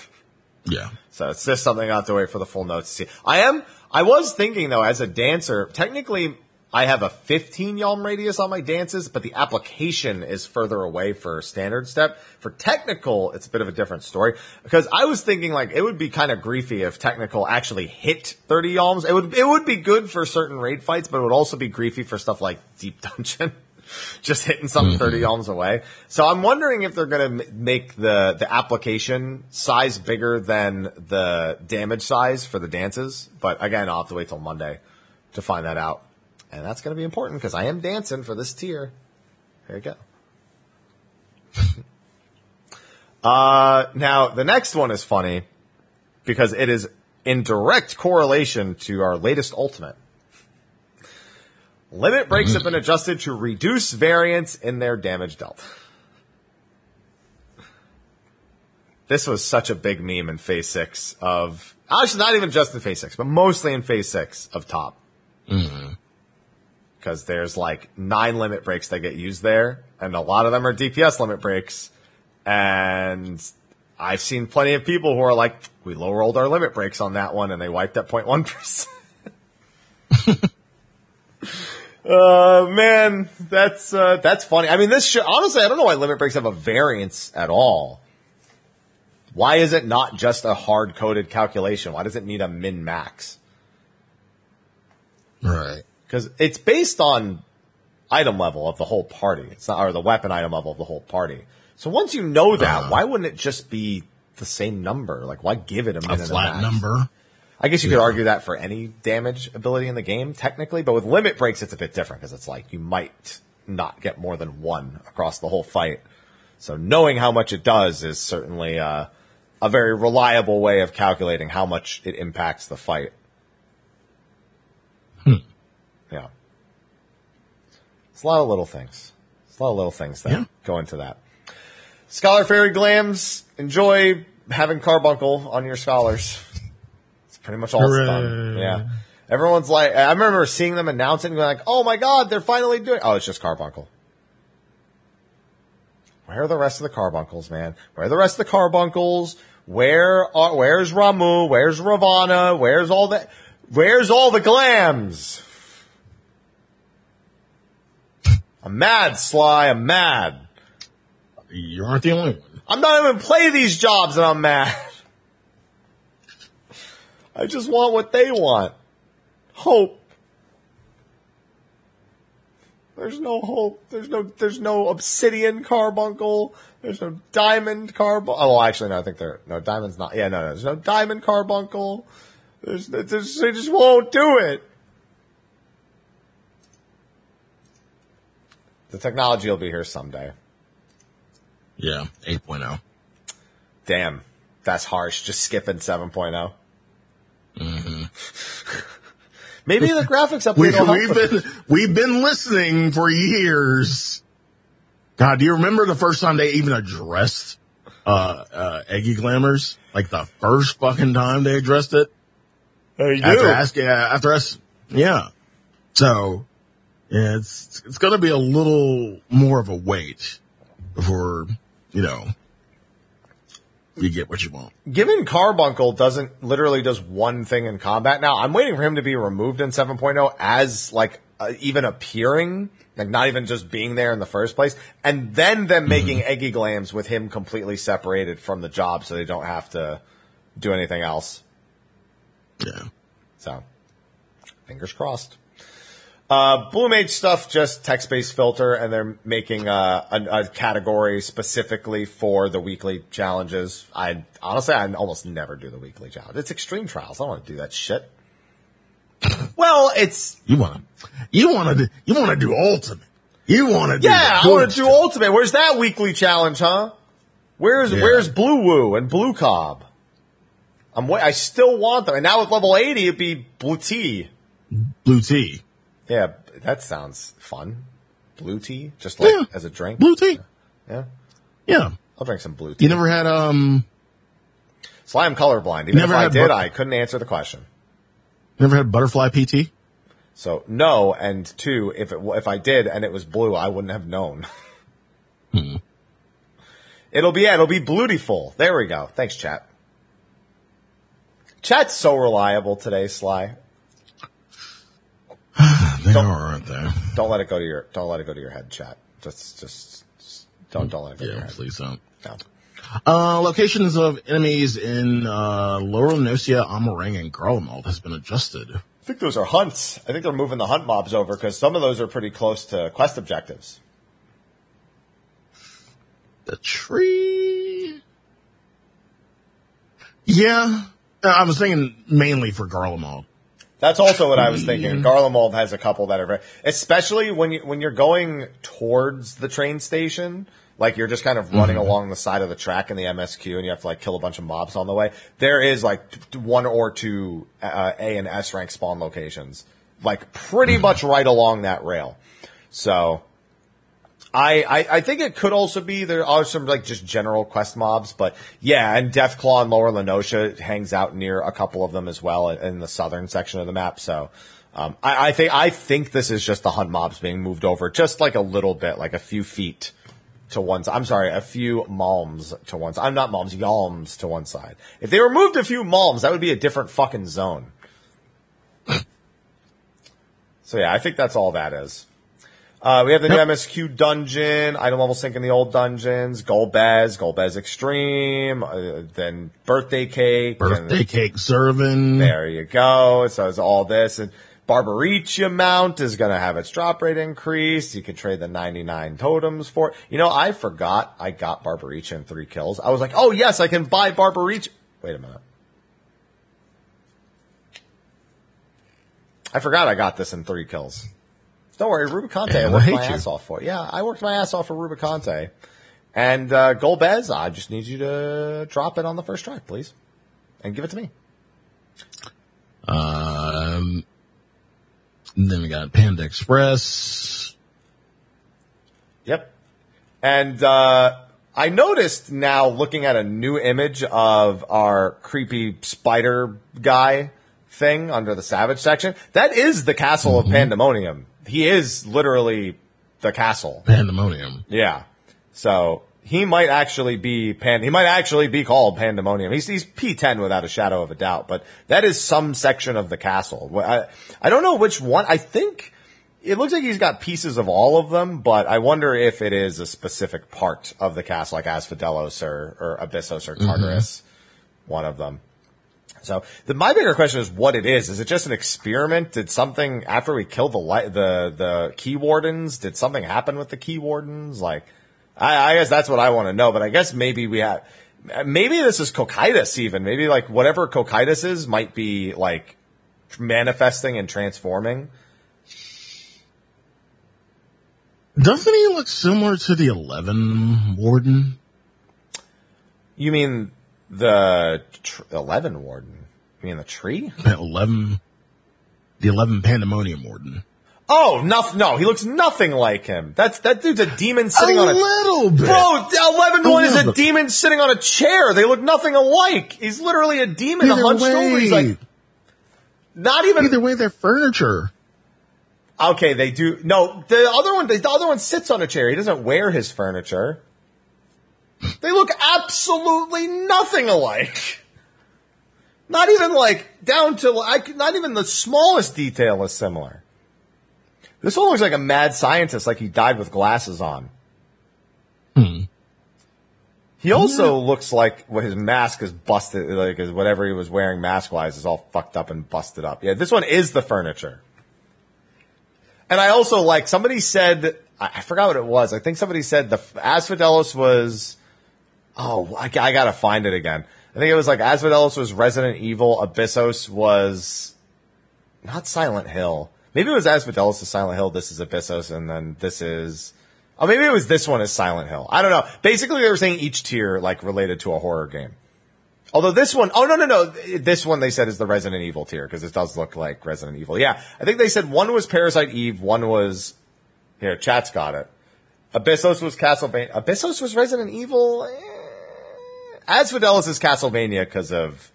Yeah. So it's just something I have to wait for the full notes to see. I am, I was thinking though, as a dancer, technically I have a 15 yalm radius on my dances, but the application is further away for standard step. For technical, it's a bit of a different story because I was thinking like it would be kind of griefy if technical actually hit 30 yalms. It would, it would be good for certain raid fights, but it would also be griefy for stuff like deep dungeon. Just hitting something 30 mm-hmm. yalms away. So I'm wondering if they're going to m- make the, the application size bigger than the damage size for the dances. But again, I'll have to wait till Monday to find that out. And that's going to be important because I am dancing for this tier. There you go. uh, now, the next one is funny because it is in direct correlation to our latest ultimate. Limit breaks have been adjusted to reduce variance in their damage dealt. This was such a big meme in phase six of, actually not even just in phase six, but mostly in phase six of top. Because there's like nine limit breaks that get used there, and a lot of them are DPS limit breaks. And I've seen plenty of people who are like, we low rolled our limit breaks on that one, and they wiped at 0.1%. Uh, man, that's, uh, that's funny. I mean, this honestly, I don't know why limit breaks have a variance at all. Why is it not just a hard coded calculation? Why does it need a min max? Right. Because it's based on item level of the whole party. It's not, or the weapon item level of the whole party. So once you know that, Uh-huh. why wouldn't it just be the same number? Like, why give it a A flat max? number. I guess you could argue that for any damage ability in the game, technically, but with limit breaks, it's a bit different because it's like you might not get more than one across the whole fight. So knowing how much it does is certainly uh, a very reliable way of calculating how much it impacts the fight. Yeah. It's a lot of little things. It's a lot of little things that Yeah. go into that. Scholar Fairy Glams, enjoy having carbuncle on your scholars. It's pretty much all it's done. Yeah. Everyone's like, I remember seeing them announce it and going like, oh my god, they're finally doing Oh, it's just carbuncle. Where are the rest of the carbuncles, man? Where are the rest of the carbuncles? Where are, where's Ramuh? Where's Ravana? Where's all the, where's all the glams? I'm mad, Sly. I'm mad. You aren't the only one. I'm not even play these jobs and I'm mad. I just want what they want. Hope. There's no hope. There's no, there's no obsidian carbuncle. There's no diamond carbuncle. Oh, actually, no, I think there, no, diamond's not. Yeah, no, no, there's no diamond carbuncle. There's, there's, they just won't do it. The technology will be here someday. Yeah. oh. 8.0. Damn, that's harsh. Just skipping 7.0. Maybe the graphics update We, will help. we've with it. been we've been listening for years. God, do you remember the first time they even addressed uh uh Egi Glamours? Like the first fucking time they addressed it? They do. After asking after us yeah. So yeah, it's it's gonna be a little more of a wait before, you know, you get what you want. Given Carbuncle doesn't literally does one thing in combat now, I'm waiting for him to be removed in 7.0 as like uh, even appearing, like not even just being there in the first place, and then them making Egi Glams with him completely separated from the job so they don't have to do anything else. Yeah. So, fingers crossed. Uh, Blue Mage stuff, just text-based filter, and they're making uh, a, a category specifically for the weekly challenges. I honestly, I almost never do the weekly challenge. It's extreme trials. I don't want to do that shit. well, it's You wanna you wanna do you wanna do ultimate. You wanna do yeah. I want to do ultimate. Where's that weekly challenge, huh? Where's Yeah. Where's Blue Woo and Blue Cob? I'm wa- I still want them, and now with level eighty, it'd be Blue Tea. blue tea. Yeah, that sounds fun. Blue tea, just like Yeah. as a drink. Blue tea. Yeah, Yeah. I'll drink some blue tea. You never had um so am colorblind. Even Never if I did, bu- I couldn't answer the question. never had butterfly pea tea? So no, and two, if it if I did and it was blue, I wouldn't have known. Hmm. It'll be yeah, it'll be blutiful. There we go. Thanks, chat. Chat's so reliable today, Sly. They are, aren't they? Don't let it go to your don't let it go to your head, chat. Just just, just don't don't let it go to your Yeah, head. please don't. No. Uh, locations of enemies in uh, Lower Nocia, Amh Araeng, and Garlemald has been adjusted. I think those are hunts. I think they're moving the hunt mobs over because some of those are pretty close to quest objectives. The tree. Yeah, I was thinking mainly for Garlemald. That's also what I was thinking. Mm-hmm. Garlemald has a couple that are very, especially when you when you're going towards the train station, like you're just kind of running mm-hmm. along the side of the track in the MSQ, and you have to like kill a bunch of mobs on the way. There is like one or two uh, A and S rank spawn locations, like pretty mm-hmm. much right along that rail. So I, I, I think it could also be there are some like just general quest mobs, but yeah, and Deathclaw and Lower La Noscea hangs out near a couple of them as well in the southern section of the map. So um, I, I think I think this is just the hunt mobs being moved over just like a little bit, like a few feet to one side. I'm sorry, a few malms to one side. I'm not malms, yalms to one side. If they removed a few malms, that would be a different fucking zone. so yeah, I think that's all that is. Uh, we have the new MSQ dungeon, item level sync in the old dungeons, Golbez, Golbez Extreme, uh, then birthday cake. Birthday cake serving. there you go. So it's all this and Barbariccia mount is going to have its drop rate increased. You can trade the 99 totems for it. You know, I forgot I got Barbariccia in three kills. I was like, oh yes, I can buy Barbariccia. Wait a minute. I forgot I got this in three kills. Don't worry, Rubicante, I worked my you. ass off for. Yeah, I worked my ass off for Rubicante. And uh, Golbez, I just need you to drop it on the first try, please. And give it to me. Um, then we got Panda Express. Yep. And uh, I noticed now looking at a new image of our creepy spider guy thing under the Savage section. That is the castle of Pandemonium. He is literally the castle. Pandemonium. Yeah. So he might actually be pan. He might actually be called Pandemonium. He's he's P10 without a shadow of a doubt. But that is some section of the castle. I I don't know which one. I think it looks like he's got pieces of all of them, but I wonder if it is a specific part of the castle, like Asphodelos or or Abyssos or mm-hmm. Tartarus, one of them. So the, my bigger question is what it is. Is it just an experiment? Did something after we killed the li- the the key wardens? Did something happen with the key wardens? Like, I, I guess that's what I want to know. But I guess maybe we have. Maybe this is Cocytus even. Maybe like whatever Cocytus is might be like manifesting and transforming. Doesn't he look similar to the 11 Warden? You mean the tr- eleven warden? You mean the tree? The 11, the 11 Pandemonium Warden. Oh, no, no, he looks nothing like him. That's that dude's a demon sitting a on a little bit. Bro, the 11 one is a demon sitting on a chair. They look nothing alike. He's literally a demon Either hunched over. He's like, not even. either way, they're furniture. Okay, they do. No, the other one, the other one sits on a chair. He doesn't wear his furniture. They look absolutely nothing alike. Not even like down to like, not even the smallest detail is similar. This one looks like a mad scientist, like he died with glasses on. Hmm. He also looks like what his mask is busted, like his- whatever he was wearing mask wise is all fucked up and busted up. Yeah, this one is the furniture. And I also like somebody said I, I forgot what it was. I think somebody said the Asphodelos was. Oh, I, I gotta find it again. I think it was like Asphodelos was Resident Evil. Abyssos was not Silent Hill. Maybe it was Asphodelos is Silent Hill. This is Abyssos, and then this is. Oh, maybe it was this one is Silent Hill. I don't know. Basically, they were saying each tier like related to a horror game. Although this one, oh no no no, this one they said is the Resident Evil tier because it does look like Resident Evil. Yeah, I think they said one was Parasite Eve, one was here. Chat's got it. Abyssos was Castlevania. Abyssos was Resident Evil. Eh. Asphodelos is Castlevania because of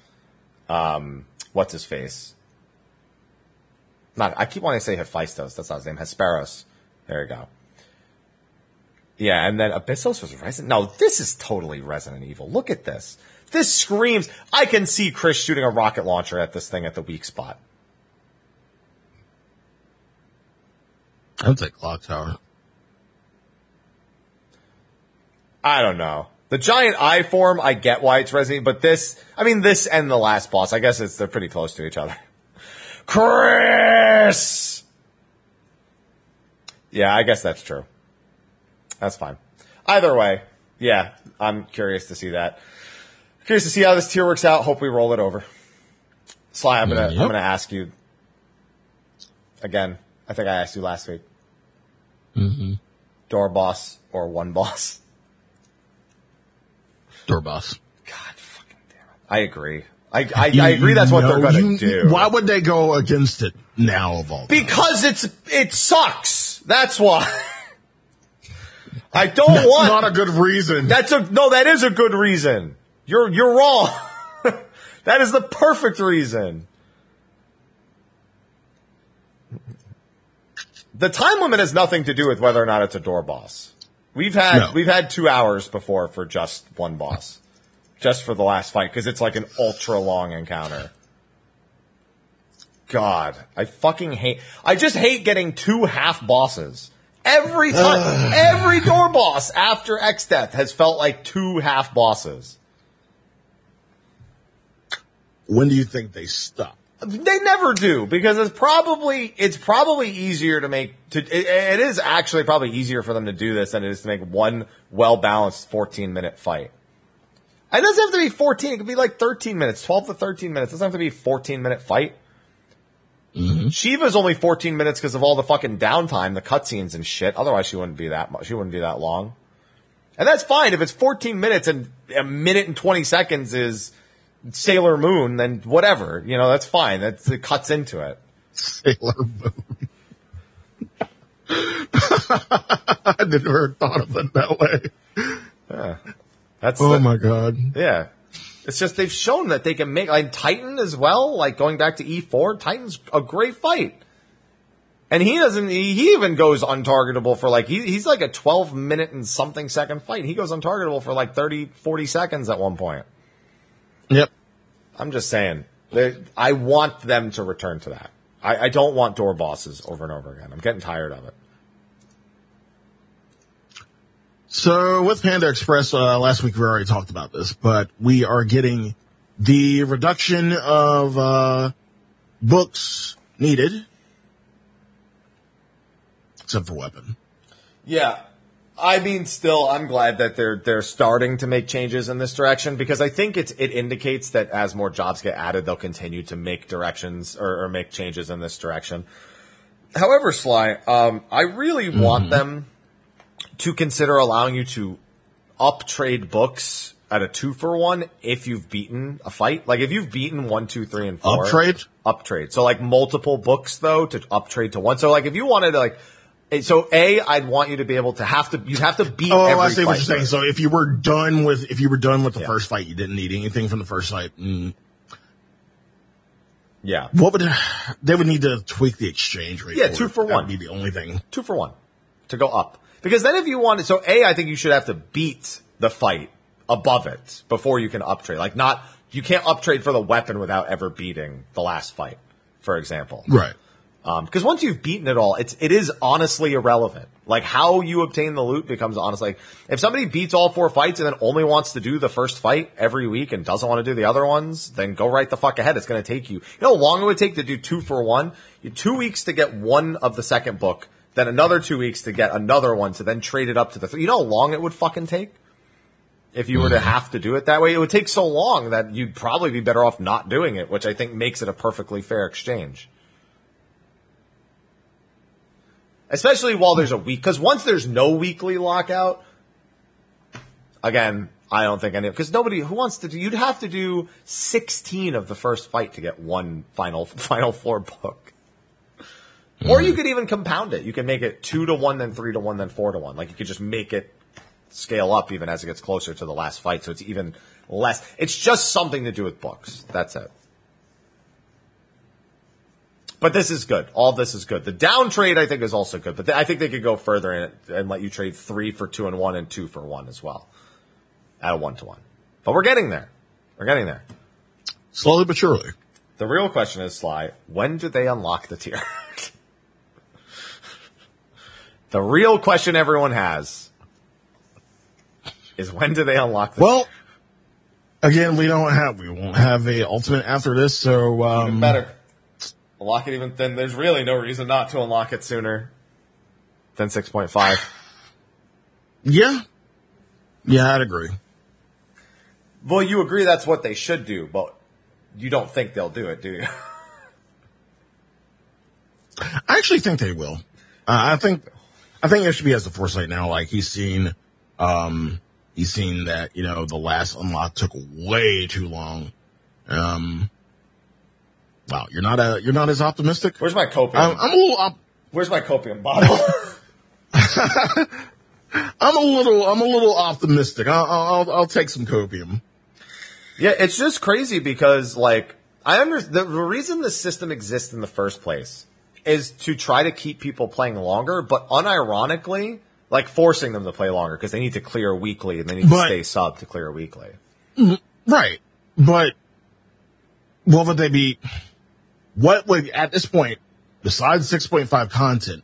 um what's his face. Not I keep wanting to say Hephaestus. That's not his name. Hesperos. There you go. Yeah, and then Abyssos was Resident. No, this is totally Resident Evil. Look at this. This screams. I can see Chris shooting a rocket launcher at this thing at the weak spot. I would say Clock Tower. I don't know. The giant eye form, I get why it's Resident, but this, I mean, this and the last boss, I guess it's they're pretty close to each other. Chris. Yeah, I guess that's true. That's fine. Either way, yeah, I'm curious to see that. Curious to see how this tier works out. Hope we roll it over. Sly, I'm gonna Yep. I'm gonna ask you again. I think I asked you last week. Mm-hmm. Door boss or one boss. Door boss. God fucking damn it. I agree. I, I, I agree that's what they're No, going you- to do. Why would they go against it now of all? Because it's, it sucks. That's why. I don't That's want. not a good reason. That's a no. That is a good reason. You're you're wrong. that is the perfect reason. The time limit has nothing to do with whether or not it's a door boss. We've had No. we've had two hours before for just one boss, just for the last fight because it's like an ultra long encounter. God, I fucking hate. I just hate getting two half bosses. Every time, every door boss after Exdeath has felt like two half bosses. when do you think they stop? They never do because it's probably it's probably easier to make to it, it is actually probably easier for them to do this than it is to make one well balanced 14 minute fight. It doesn't have to be 14. It could be like 13 minutes, 12 to 13 minutes. It doesn't have to be a 14 minute fight. Mm-hmm. Shiva's only 14 minutes because of all the fucking downtime, the cutscenes and shit. Otherwise, she wouldn't be that much. She wouldn't be that long. And that's fine if it's 14 minutes and a minute and 20 seconds is Sailor Moon. Then whatever, you know, that's fine. That's it cuts into it. Sailor Moon. I never thought of it that way. Yeah. That's Oh the- my god. yeah. It's just they've shown that they can make like Titan as well. Like going back to E4, Titan's a great fight. And he doesn't, he, he even goes untargetable for like, he, he's like a 12 minute and something second fight. He goes untargetable for like 30, 40 seconds at one point. Yep. I'm just saying, they- I want them to return to that. I, I don't want door bosses over and over again. I'm getting tired of it. So with Panda Express, uh, last week we already talked about this, but we are getting the reduction of, uh, books needed. Except for weapon. Yeah. I mean, still, I'm glad that they're they're starting to make changes in this direction because I think it's it indicates that as more jobs get added, they'll continue to make directions or, or make changes in this direction. However, Sly, um, I really want them to consider allowing you to up trade books at a two for one if you've beaten a fight. Like if you've beaten one, two, three, and four. Up trade? Up trade. So like multiple books though to up trade to one. So like if you wanted to like, so A, I'd want you to be able to have to, you'd have to beat Oh, I see what you're saying. first. So if you were done with, if you were done with the Yeah. first fight, you didn't need anything from the first fight. Mm, Yeah. what would they would need to tweak the exchange rate? Yeah, two for That one. would be the only thing. Two for one to go up. Because then if you wanted, so A, I think you should have to beat the fight above it before you can uptrade. Like not, you can't uptrade for the weapon without ever beating the last fight, for example. Right. Um, cause once you've beaten it all, it's, it is honestly irrelevant. Like how you obtain the loot becomes honest. Like if somebody beats all four fights and then only wants to do the first fight every week and doesn't want to do the other ones, then go right the fuck ahead. It's going to take you, you know how long it would take to do two for one? You two weeks to get one of the second book, then another two weeks to get another one to then trade it up to the three. You know how long it would fucking take? If you were to have to do it that way, it would take so long that you'd probably be better off not doing it, which I think makes it a perfectly fair exchange. Especially while there's a week, because once there's no weekly lockout, again, I don't think any, because nobody, who wants to do, you'd have to do 16 of the first fight to get one final, final floor book. Or you hmm. could even compound it. You can make it two to one, then three to one, then four to one. Like you could just make it scale up even as it gets closer to the last fight. So it's even less. It's just something to do with books. That's it. But this is good. All this is good. The down trade I think is also good, but th- I think they could go further in it and let you trade three for two and one and two for one as well at a one to one. But we're getting there. We're getting there. Slowly but surely. The real question is, Sly, when do they unlock the tier? the real question everyone has is when do they unlock the Well, again, we don't have, we won't have a ultimate after this, so, tier? um, better? Unlock it even then there's really no reason not to unlock it sooner than 6.5. yeah. Yeah, I'd agree. well, you agree that's what they should do, but you don't think they'll do it, do you? I actually think they will. Uh, I think, I think HB has the foresight now. Like he's seen, um, he's seen that, you know, the last unlock took way too long. Um, wow, you're not a, you're not as optimistic. Where's my copium? I'm, I'm a little, op- Where's my copium bottle? I'm a little, I'm a little optimistic. I'll, I'll, I'll take some copium. yeah, it's just crazy because like I under the, reason the system exists in the first place is to try to keep people playing longer, but unironically, like forcing them to play longer because they need to clear weekly and they need But- to stay sub to clear weekly. Mm-hmm. Right. But what would they be? What would, at this point, besides 6.5 content,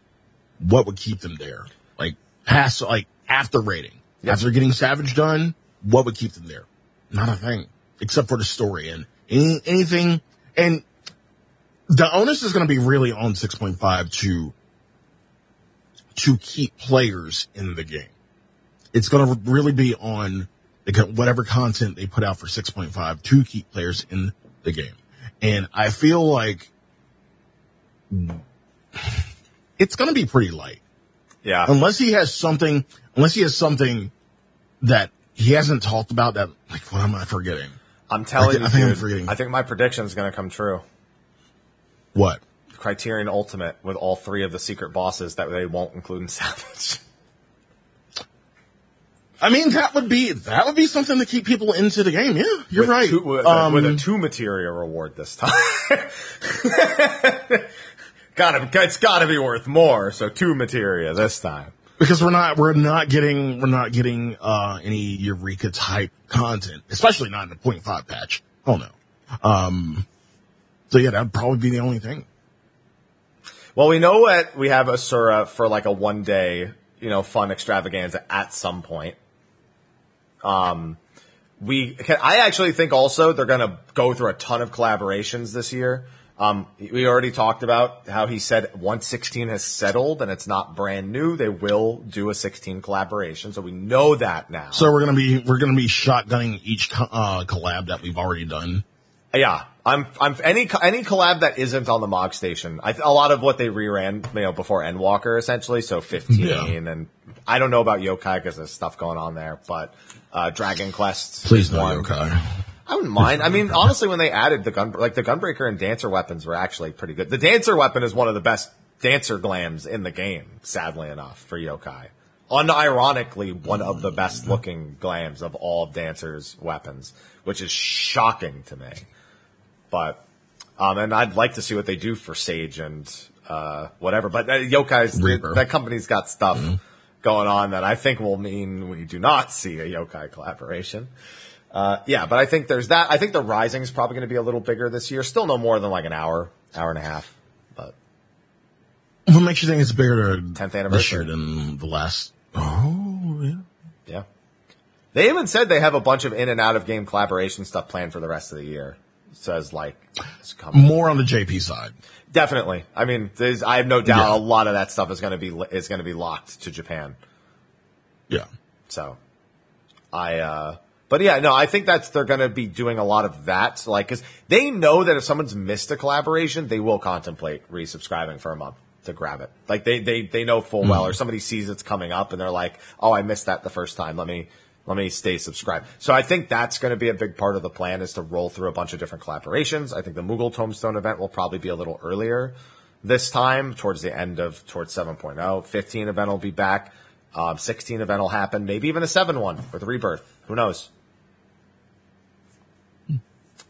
what would keep them there? Like, past, like, after rating. Yep. After getting Savage done, what would keep them there? Not a thing. Except for the story and any, anything. And the onus is going to be really on 6.5 to, to keep players in the game. It's going to really be on the whatever content they put out for 6.5 to keep players in the game. And I feel like it's going to be pretty light Yeah. unless he has something, unless he has something that he hasn't talked about that, like, what am I forgetting? I'm telling I you, think I'm forgetting. I think my prediction is going to come true. What? Criterion Ultimate with all three of the secret bosses that they won't include in Savage. I mean, that would be, that would be something to keep people into the game. Yeah, you're with right. Two, with, Um, a, with a two materia reward this time. gotta, it's gotta be worth more. So two materia this time. because we're not we're not getting we're not getting uh any Eureka type content, especially not in the point five patch. Oh no. Um so yeah, that'd probably be the only thing. Well, we know what we have Asura for like a one day, you know, fun extravaganza at some point. Um, we, I actually think also they're going to go through a ton of collaborations this year. Um, we already talked about how he said once 16 has settled and it's not brand new, they will do a 16 collaboration. So we know that now. So we're gonna be we're gonna be shotgunning each uh collab that we've already done. Yeah, I'm. I'm any any collab that isn't on the Mog Station. I, a lot of what they reran, you know, before Endwalker essentially. So 15, Yeah. and I don't know about Yokai because there's stuff going on there, but uh, Dragon Quest. Please no one. yokai. I wouldn't mind. I mean, honestly, when they added the gun, like the Gunbreaker and Dancer weapons were actually pretty good. The Dancer weapon is one of the best Dancer glams in the game. Sadly enough, for Yokai. Unironically, one of the best looking glams of all of Dancer's weapons, which is shocking to me. But, um, and I'd like to see what they do for Sage and, uh, whatever. But uh, Yokai's, that company's got stuff going on that I think will mean we do not see a Yokai collaboration. Uh, yeah, but I think there's that. I think the Rising is probably going to be a little bigger this year. Still no more than like an hour, hour and a half. But What makes you think it's bigger 10th this year anniversary. than the last Oh yeah. yeah, they even said they have a bunch of in and out of game collaboration stuff planned for the rest of the year. Says like, it's coming. More on the JP side. definitely. I mean, I have no doubt Yeah. a lot of that stuff is going to be is going to be locked to Japan. Yeah. So, I, uh, but yeah, no, I think that's, they're going to be doing a lot of that. Like, cause they know that if someone's missed a collaboration, they will contemplate resubscribing for a month to grab it. Like they, they, they know full well, or somebody sees it's coming up and they're like, oh, I missed that the first time. Let me, let me stay subscribed. So I think that's going to be a big part of the plan is to roll through a bunch of different collaborations. I think the Moogle Tombstone event will probably be a little earlier this time towards the end of towards 7.0. 15 event will be back. Um, 16 event will happen. Maybe even a 7 one with Rebirth. Who knows?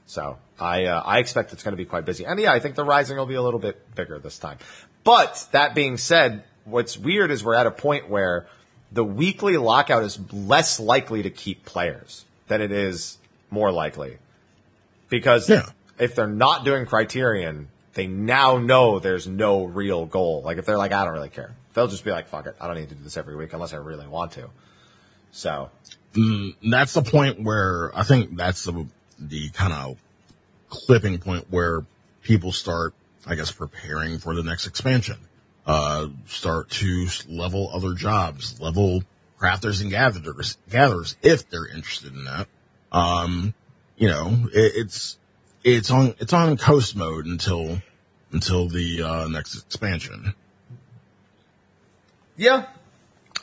So I uh, I expect it's going to be quite busy. And yeah, I think the Rising will be a little bit bigger this time. But that being said, what's weird is we're at a point where the weekly lockout is less likely to keep players than it is more likely. Because Yeah. if they're not doing criterion, they now know there's no real goal. Like if they're like, I don't really care. They'll just be like, fuck it. I don't need to do this every week unless I really want to. So And that's the point where I think that's the the kind of clipping point where people start, I guess, preparing for the next expansion. Uh, start to level other jobs, level crafters and gatherers, gatherers if they're interested in that. Um, you know, it, it's it's on it's on coast mode until until the uh, next expansion. Yeah.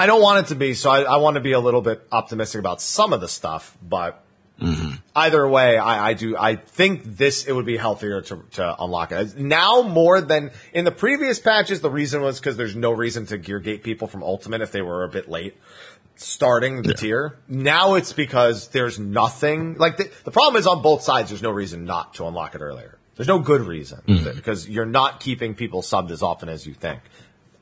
I don't want it to be, so I, I want to be a little bit optimistic about some of the stuff, but Mm-hmm. either way, I, I do, I think this, it would be healthier to, to unlock it. Now more than in the previous patches, the reason was because there's no reason to gear gate people from Ultimate if they were a bit late starting the Yeah. tier. Now it's because there's nothing, like the, the problem is on both sides, there's no reason not to unlock it earlier. There's no good reason mm-hmm. because you're not keeping people subbed as often as you think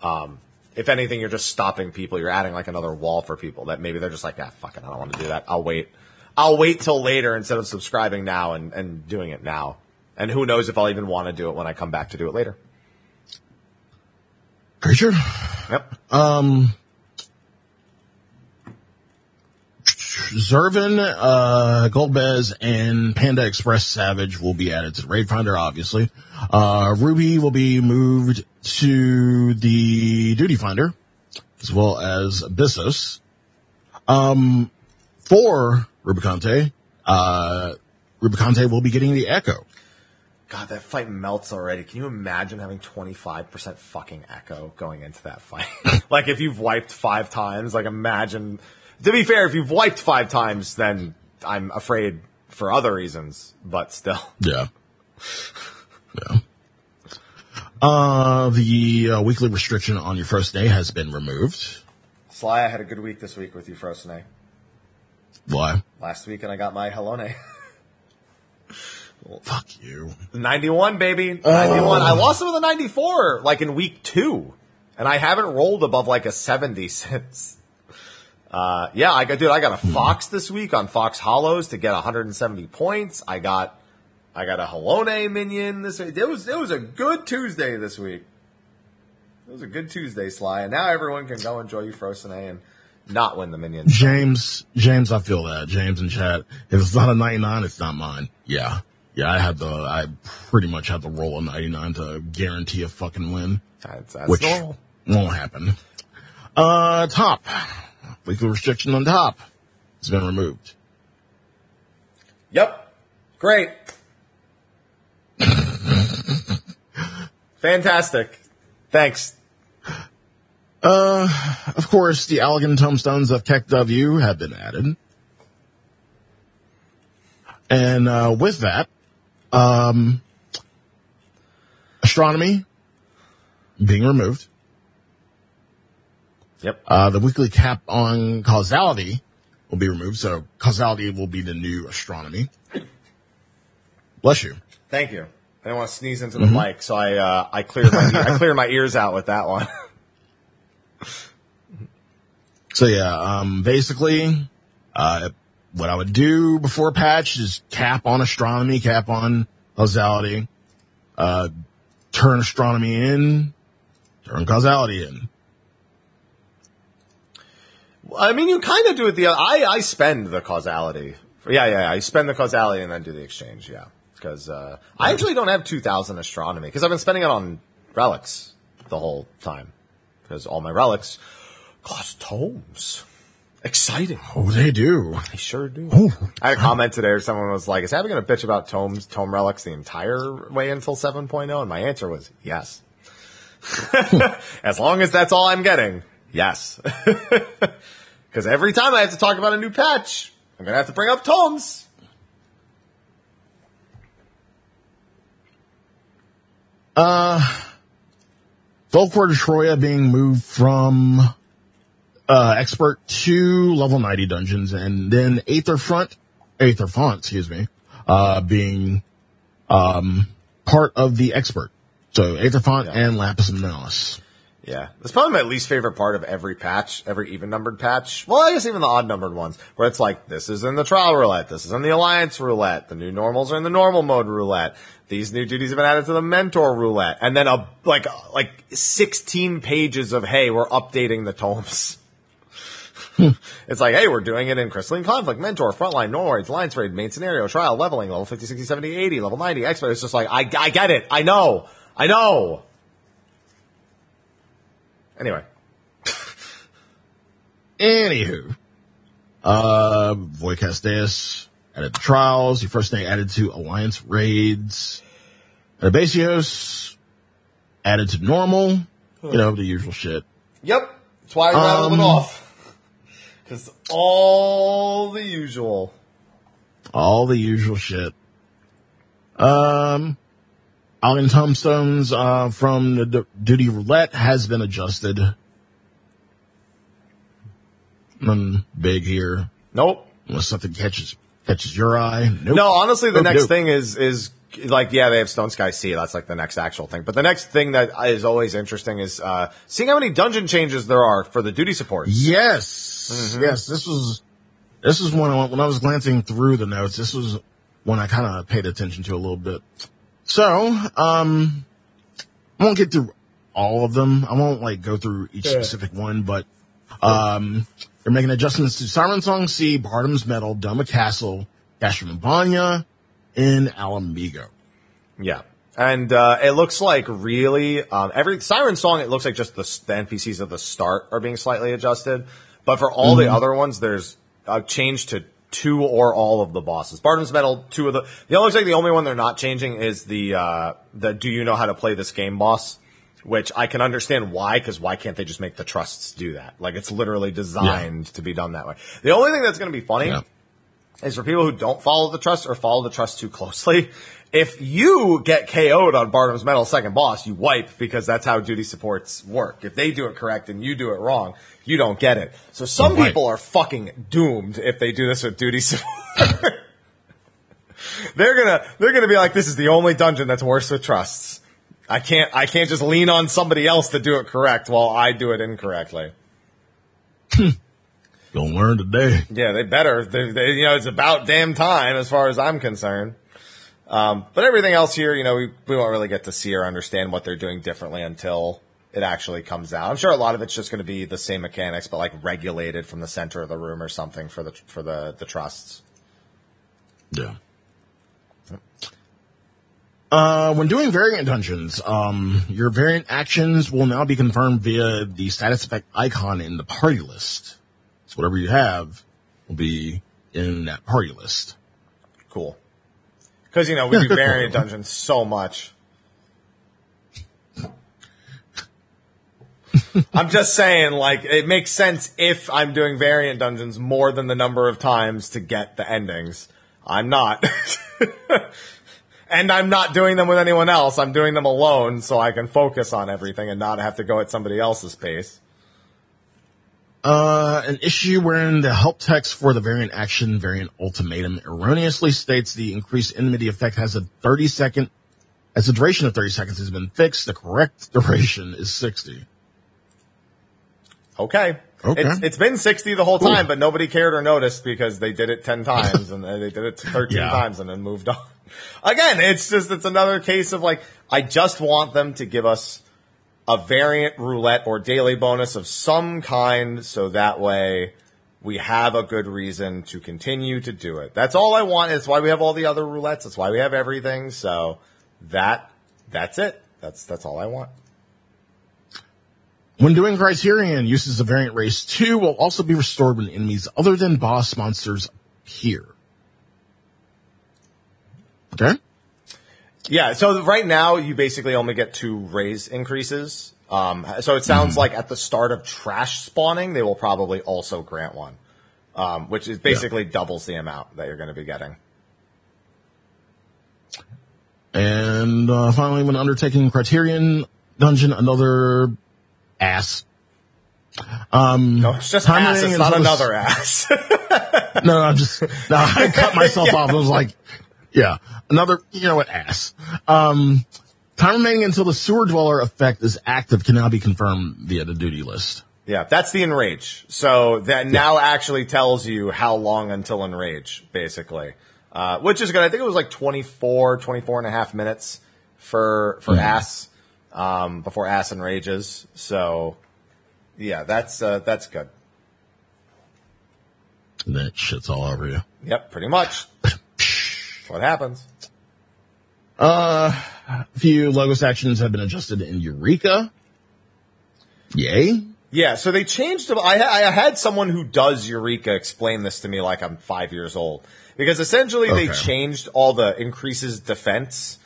um, if anything, you're just stopping people. You're adding like another wall for people that maybe they're just like, ah, fuck it, I don't want to do that. I'll wait. I'll wait till later instead of subscribing now and, and doing it now. And who knows if I'll even want to do it when I come back to do it later. True. Yep. Zervin, uh, Golbez, and Panda Express Savage will be added to the Raid Finder, obviously. Uh, Ruby will be moved to the Duty Finder, as well as Abyssos. Um, for Rubicante, uh, Rubicante will be getting the Echo. God, that fight melts already. Can you imagine having 25% fucking echo going into that fight? like if you've wiped five times, like imagine, to be fair, if you've wiped five times, then I'm afraid for other reasons, but still. Yeah. Yeah. Uh, the uh, weekly restriction on your first day has been removed. Sly, I had a good week this week with you, Frosne. Why? Last week, and I got my Halone. Fuck you. 91, baby. 91. I lost it with a 94, like in week two. And I haven't rolled above like a 70 since. Uh, yeah, I got, dude, I got a Fox this week on Faux Hollows to get 170 points. I got, I got a Halone minion this week. It was, it was a good Tuesday this week. It was a good Tuesday, Sly. And now everyone can go enjoy you Euphrosyne and not win the minions. James, James, I feel that. James in chat. If it's not a 99, it's not mine. Yeah. Yeah, I had the, I pretty much had to roll a 99 to guarantee a fucking win, That's, that's which normal. won't happen. Uh, top. Weekly restriction on top has been removed. Yep. Great. Fantastic. Thanks. Of course, the Allagan tomestones of Keck W have been added. And, uh, with that, um, astronomy being removed. Yep. Uh, the weekly cap on causality will be removed. So causality will be the new astronomy. Bless you. Thank you. I didn't want to sneeze into the mic, so I uh, I cleared my I cleared my ears out with that one. So yeah, um, basically, uh, what I would do before patch is cap on astronomy, cap on causality, uh, turn astronomy in, turn causality in. I mean, you kind of do it the other. I I spend the causality. Yeah, yeah, I spend the causality and then do the exchange. Yeah, because uh, I actually don't have two thousand astronomy because I've been spending it on relics the whole time because all my relics cost tomes. Exciting. Oh, they do. I sure do. Oh. I had a comment today where someone was like, is Abby going to bitch about tomes, tome relics the entire way until 7.0? And my answer was yes. as long as that's all I'm getting, yes. Because every time I have to talk about a new patch, I'm going to have to bring up tomes. Uh, Volkor Troya being moved from uh, expert to level 90 dungeons, and then Aether Front, Aether Font, excuse me, uh, being um, part of the expert. So Aether Font Yeah. and Lapis Manalis. Yeah. That's probably my least favorite part of every patch, every even numbered patch. Well, I guess even the odd numbered ones, where it's like, this is in the trial roulette, this is in the alliance roulette, the new normals are in the normal mode roulette, these new duties have been added to the mentor roulette, and then a, like, like 16 pages of, hey, we're updating the tomes. it's like, hey, we're doing it in Crystalline Conflict, Mentor, Frontline, Nords, Alliance Raid, Main Scenario, Trial, Leveling, level 50, 60, 70, 80, level 90, Expert. It's just like, I, I get it. I know. I know. Anyway. Anywho, uh, Voidcast Dais added to trials. Your first day added to alliance raids. Abyssos added to normal. You know, the usual shit. Yep. That's why I rattled Um, it off. Because all the usual. All the usual shit. Um, Allagan Tomestones, uh, from the D- Duty Roulette has been adjusted. Nothing big here. Nope. Unless something catches, catches your eye. Nope. No, honestly, the Nope, next nope. thing is is like yeah, they have Stone Sky Sea. That's like the next actual thing. But the next thing that is always interesting is uh, seeing how many dungeon changes there are for the duty supports. Yes, Mm-hmm. yes. This was this was when I, when I was glancing through the notes. This was one I kind of paid attention to a little bit. So, um, I won't get through all of them. I won't like go through each specific one, but um, they're making adjustments to Sirensong Sea, Bardam's Mettle, Doma Castle, Castrum Abania, and Ala Mhigo. Yeah. And uh, it looks like really um, every siren song. It looks like just the, the NPCs at the start are being slightly adjusted, but for all the other ones, there's a change to two or all of the bosses. Bardam's Mettle, two of the. The looks like the only one they're not changing is the uh, the Do you know how to play this game boss, which I can understand why because why can't they just make the trusts do that? Like it's literally designed to be done that way. The only thing that's going to be funny Yeah. is for people who don't follow the trust or follow the trust too closely. If you get KO'd on Bardam's Mettle second boss, you wipe because that's how duty supports work. If they do it correct and you do it wrong, you don't get it. So some people are fucking doomed if they do this with duty support. they're gonna they're gonna be like, this is the only dungeon that's worse with trusts. I can't I can't just lean on somebody else to do it correct while I do it incorrectly. You'll learn today. Yeah, they better. They, they, you know, it's about damn time as far as I'm concerned. Um, but everything else here, you know, we, we won't really get to see or understand what they're doing differently until it actually comes out. I'm sure a lot of it's just going to be the same mechanics, but like regulated from the center of the room or something for the for the the trusts. Yeah. Uh, when doing variant dungeons, um, your variant actions will now be confirmed via the status effect icon in the party list. So whatever you have will be in that party list. Cool. Because you know we do variant dungeons so much. I'm just saying, like, it makes sense if I'm doing variant dungeons more than the number of times to get the endings. I'm not. and I'm not doing them with anyone else. I'm doing them alone so I can focus on everything and not have to go at somebody else's pace. Uh, an issue wherein the help text for the variant action variant ultimatum erroneously states the increased enmity effect has a 30 second, as the duration of 30 seconds has been fixed, the correct duration is 60. Okay. Okay. It's, it's been 60 the whole time, but nobody cared or noticed because they did it 10 times and they did it 13 Yeah. times and then moved on. Again, it's just, it's another case of like, I just want them to give us a variant roulette or daily bonus of some kind so that way we have a good reason to continue to do it. That's all I want. It's why we have all the other roulettes. That's why we have everything. So that, that's it. That's, that's all I want. When doing Criterion, uses of variant race 2 will also be restored when enemies other than boss monsters appear. Okay? Yeah, so right now you basically only get two raise increases. Um, so it sounds like at the start of trash spawning, they will probably also grant one, um, which is basically doubles the amount that you're going to be getting. And uh, finally, when undertaking Criterion Dungeon, another ass. Um, No, it's just ass. It's not another ass. No, no, I'm just, no, I cut myself off. I was like, yeah, another, you know what, ass. Um, time remaining until the sewer dweller effect is active can now be confirmed via the duty list. yeah, that's the enrage. So that now actually tells you how long until enrage, basically. Uh, which is good. I think it was like 24, 24 and a half minutes for, for ass, um, before ass enrages. So yeah, that's, uh, that's good. And then it shits all over you. Yep, pretty much. what happens? Uh, a few Logos actions have been adjusted in Eureka. Yay. Yeah, so they changed. I, I had someone who does Eureka explain this to me like I'm five years old because essentially they changed all the increases defense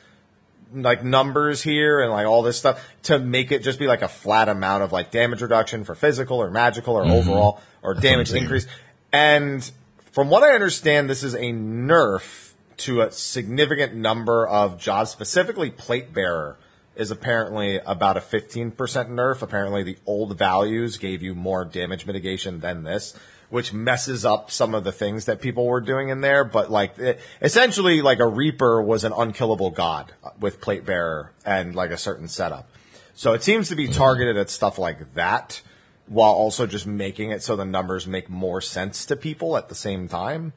like numbers here and like all this stuff to make it just be like a flat amount of like damage reduction for physical or magical or overall or damage increase. And from what I understand, this is a nerf to a significant number of jobs, specifically plate bearer is apparently about a 15% nerf. Apparently the old values gave you more damage mitigation than this, which messes up some of the things that people were doing in there. But like it, essentially like a Reaper was an unkillable god with plate bearer and like a certain setup. So it seems to be targeted at stuff like that while also just making it so the numbers make more sense to people at the same time.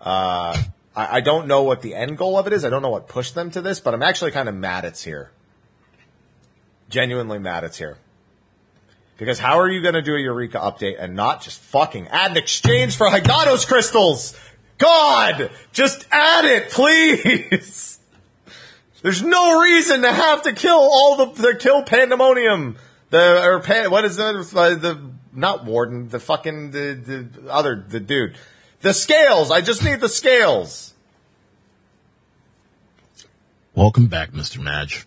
Uh, I, I don't know what the end goal of it is. I don't know what pushed them to this, but I'm actually kind of mad it's here. Genuinely mad it's here. Because how are you going to do a Eureka update and not just fucking add an exchange for Hydatos crystals? God! Just add it, please! There's no reason to have to kill all the, the kill pandemonium. The, or pan, what is the, uh, the, not warden, the fucking, the, the other, the dude. The scales! I just need the scales! Welcome back, Mr. Madge.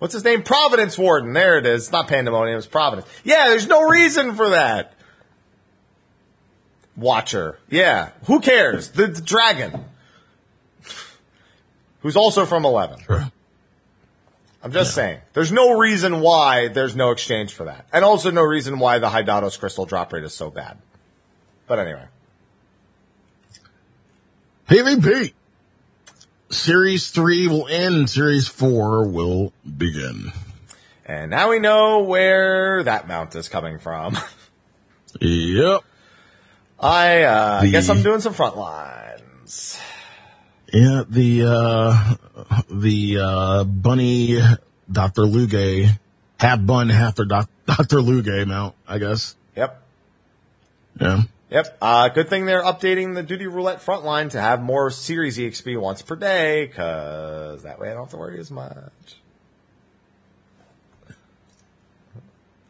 What's his name? Providence Warden. There it is. It's not Pandemonium, it's Providence. Yeah, there's no reason for that. Watcher. Yeah. Who cares? The, the dragon. Who's also from 11. Sure. I'm just saying. There's no reason why there's no exchange for that. And also no reason why the Hydatos crystal drop rate is so bad. But anyway. PvP. Series 3 will end. Series 4 will begin. And now we know where that mount is coming from. Yep. I uh, The- guess I'm doing some front lines. Yeah, the, uh, the, uh, bunny Dr. Lugay, half bun, half the Dr. Lugay mount, I guess. Yep. Yeah. Yep. Uh, good thing they're updating the duty roulette front line to have more series EXP once per day, cause that way I don't have to worry as much.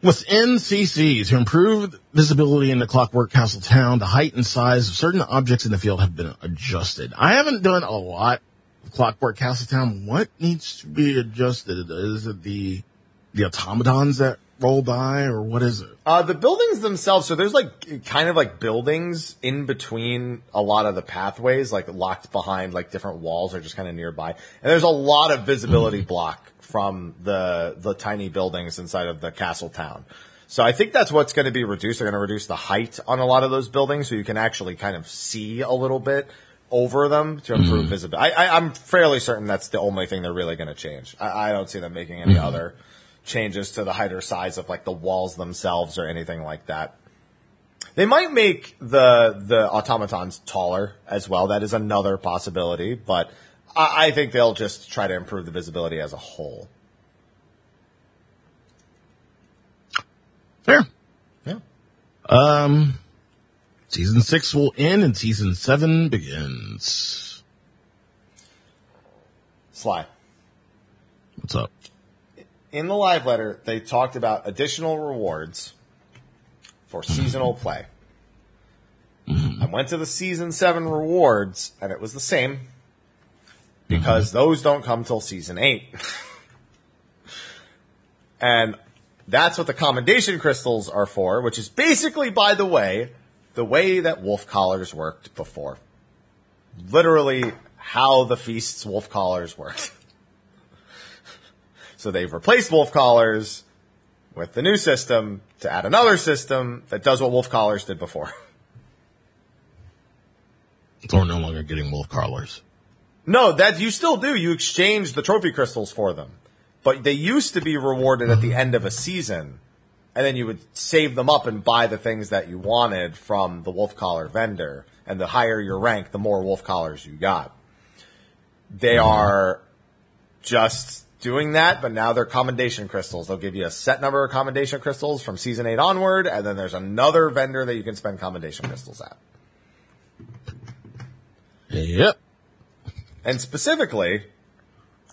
Within CCs, to improve visibility in the Clockwork Castle town, the height and size of certain objects in the field have been adjusted. I haven't done a lot of Clockwork Castle town. What needs to be adjusted? Is it the the automatons that roll by, or what is it? Uh, the buildings themselves, so there's like kind of like buildings in between a lot of the pathways, like locked behind like different walls or just kind of nearby. And there's a lot of visibility mm-hmm. block from the, the tiny buildings inside of the castle town. So I think that's what's going to be reduced. They're going to reduce the height on a lot of those buildings so you can actually kind of see a little bit over them to improve mm-hmm. visibility. I, I, I'm fairly certain that's the only thing they're really going to change. I, I don't see them making any mm-hmm. other changes to the height or size of like the walls themselves or anything like that. They might make the the automatons taller as well. That is another possibility, but I, I think they'll just try to improve the visibility as a whole. Fair. Yeah. Um, season six will end and season seven begins. Sly. What's up? In the live letter, they talked about additional rewards for mm-hmm. seasonal play. Mm-hmm. I went to the season seven rewards and it was the same because mm-hmm. those don't come till season eight. and that's what the commendation crystals are for, which is basically, by the way, the way that wolf collars worked before. Literally how the feast's wolf collars worked. So they've replaced wolf collars with the new system to add another system that does what wolf collars did before. So we're no longer getting wolf collars. No, that you still do. You exchange the trophy crystals for them. But they used to be rewarded at the end of a season. And then you would save them up and buy the things that you wanted from the wolf collar vendor. And the higher your rank, the more wolf collars you got. They mm-hmm. are just doing that, but now they're commendation crystals. They'll give you a set number of commendation crystals from season eight onward, and then there's another vendor that you can spend commendation crystals at. Yep. And specifically,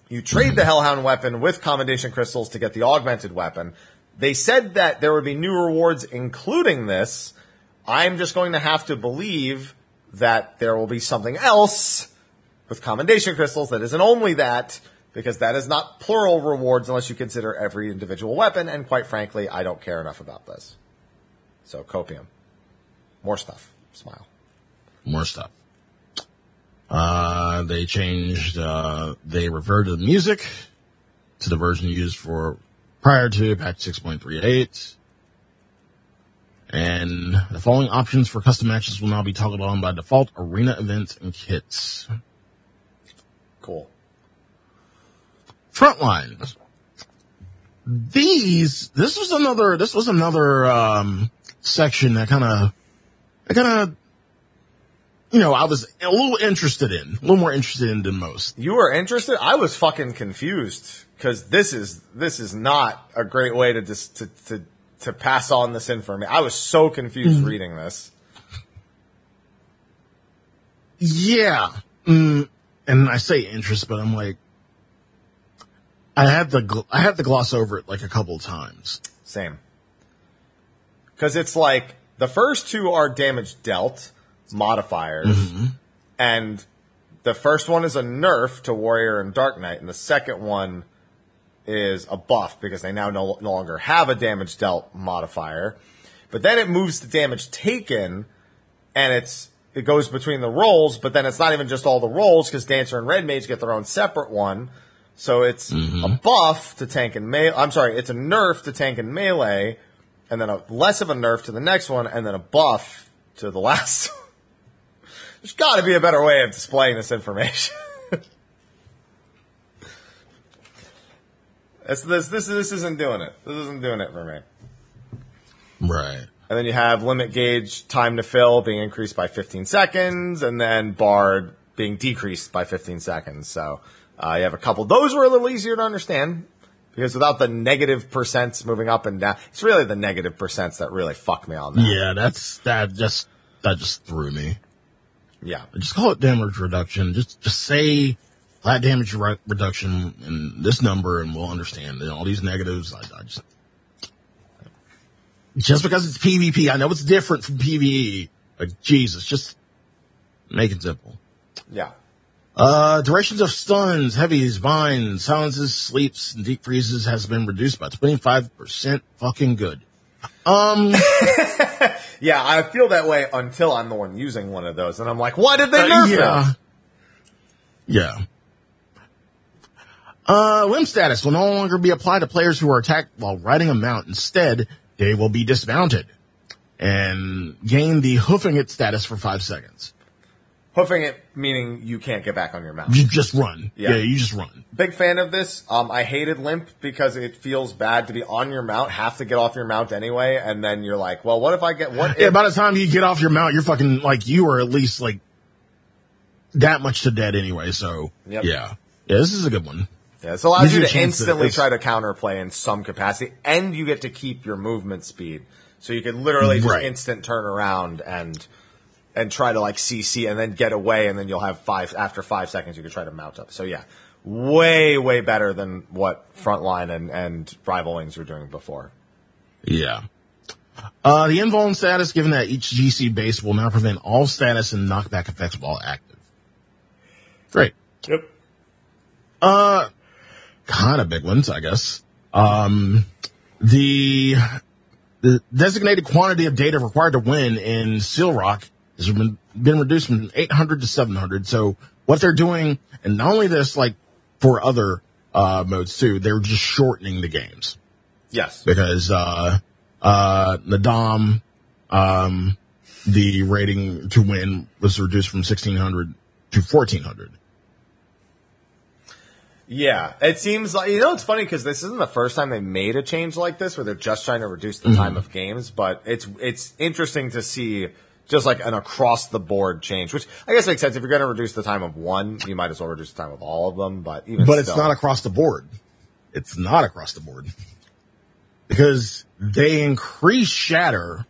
you trade the Hellhound weapon with commendation crystals to get the augmented weapon. They said that there would be new rewards including this. I'm just going to have to believe that there will be something else with commendation crystals that isn't only that because that is not plural rewards unless you consider every individual weapon. And quite frankly, I don't care enough about this. So copium, more stuff. Smile. More stuff. Uh, they changed, uh, they reverted the music to the version used for prior to patch 6.38. And the following options for custom matches will now be toggled on by default arena events and kits. Cool. Frontlines. These, this was another, this was another, um, section that kind of, I kind of, you know, I was a little interested in, a little more interested in than most. You were interested? I was fucking confused because this is this is not a great way to just to to to pass on this information. I was so confused reading this. Yeah. Mm, and I say interest, but I'm like, I had to, gl- I had to gloss over it like a couple of times. Same. Because it's like the first two are damage dealt modifiers, mm-hmm. and the first one is a nerf to Warrior and Dark Knight, and the second one is a buff because they now no, no longer have a damage dealt modifier. But then it moves to damage taken, and it's it goes between the rolls, but then it's not even just all the rolls because Dancer and Red Mage get their own separate one. So it's mm-hmm. a buff to tank and melee. I'm sorry, it's a nerf to tank and melee, and then a less of a nerf to the next one, and then a buff to the last. There's got to be a better way of displaying this information. this, this this this isn't doing it. This isn't doing it for me. Right. And then you have limit gauge time to fill being increased by 15 seconds, and then bard being decreased by 15 seconds. So uh, you have a couple. Those were a little easier to understand because without the negative percents moving up and down, it's really the negative percents that really fuck me on that. Yeah, that's, that just, that just threw me. Yeah. Just call it damage reduction. Just, just say flat damage re- reduction and this number and we'll understand. And all these negatives, I, I just, just because it's PvP, I know it's different from PvE, but Jesus, just make it simple. Yeah. Uh, durations of stuns, heavies, vines, silences, sleeps, and deep freezes has been reduced by 25%. Fucking good. Um, Yeah, I feel that way until I'm the one using one of those, and I'm like, why did they Uh, nerf yeah. it? Yeah. Uh, limb status will no longer be applied to players who are attacked while riding a mount. Instead, they will be dismounted and gain the hoofing it status for five seconds. Hoofing it, meaning you can't get back on your mount. You just run. Yeah. Yeah, you just run. Big fan of this. Um, I hated limp because it feels bad to be on your mount, have to get off your mount anyway, and then you're like, well, what if I get what? Yeah, If, by the time you get off your mount, you're fucking like you are at least like that much to dead anyway. So Yep. yeah, yeah, this is a good one. yeah, this allows you to chance to- instantly try to counterplay in some capacity, and you get to keep your movement speed, so you can literally just Right. instant turn around and and try to like CC and then get away, and then you'll have five after five seconds you can try to mount up. So yeah, way way better than what Frontline and and Rival Wings were doing before. Yeah. Uh, the invuln status, given that each GC base will now prevent all status and knockback effects while active. Great. Yep. Uh, kind of big ones, I guess. Um, the, the designated quantity of data required to win in Seal Rock has been, been reduced from 800 to 700. So what they're doing, and not only this, like for other, uh, modes too, they're just shortening the games Yes. because, uh, uh, Naadam, um, the rating to win was reduced from 1600 to 1400. Yeah, it seems like you know it's funny because this isn't the first time they made a change like this where they're just trying to reduce the time of games, but it's it's interesting to see just like an across the board change, which I guess makes sense. If you're going to reduce the time of one, you might as well reduce the time of all of them. But even But it's not across the board. It's not across the board. Because they increase shatter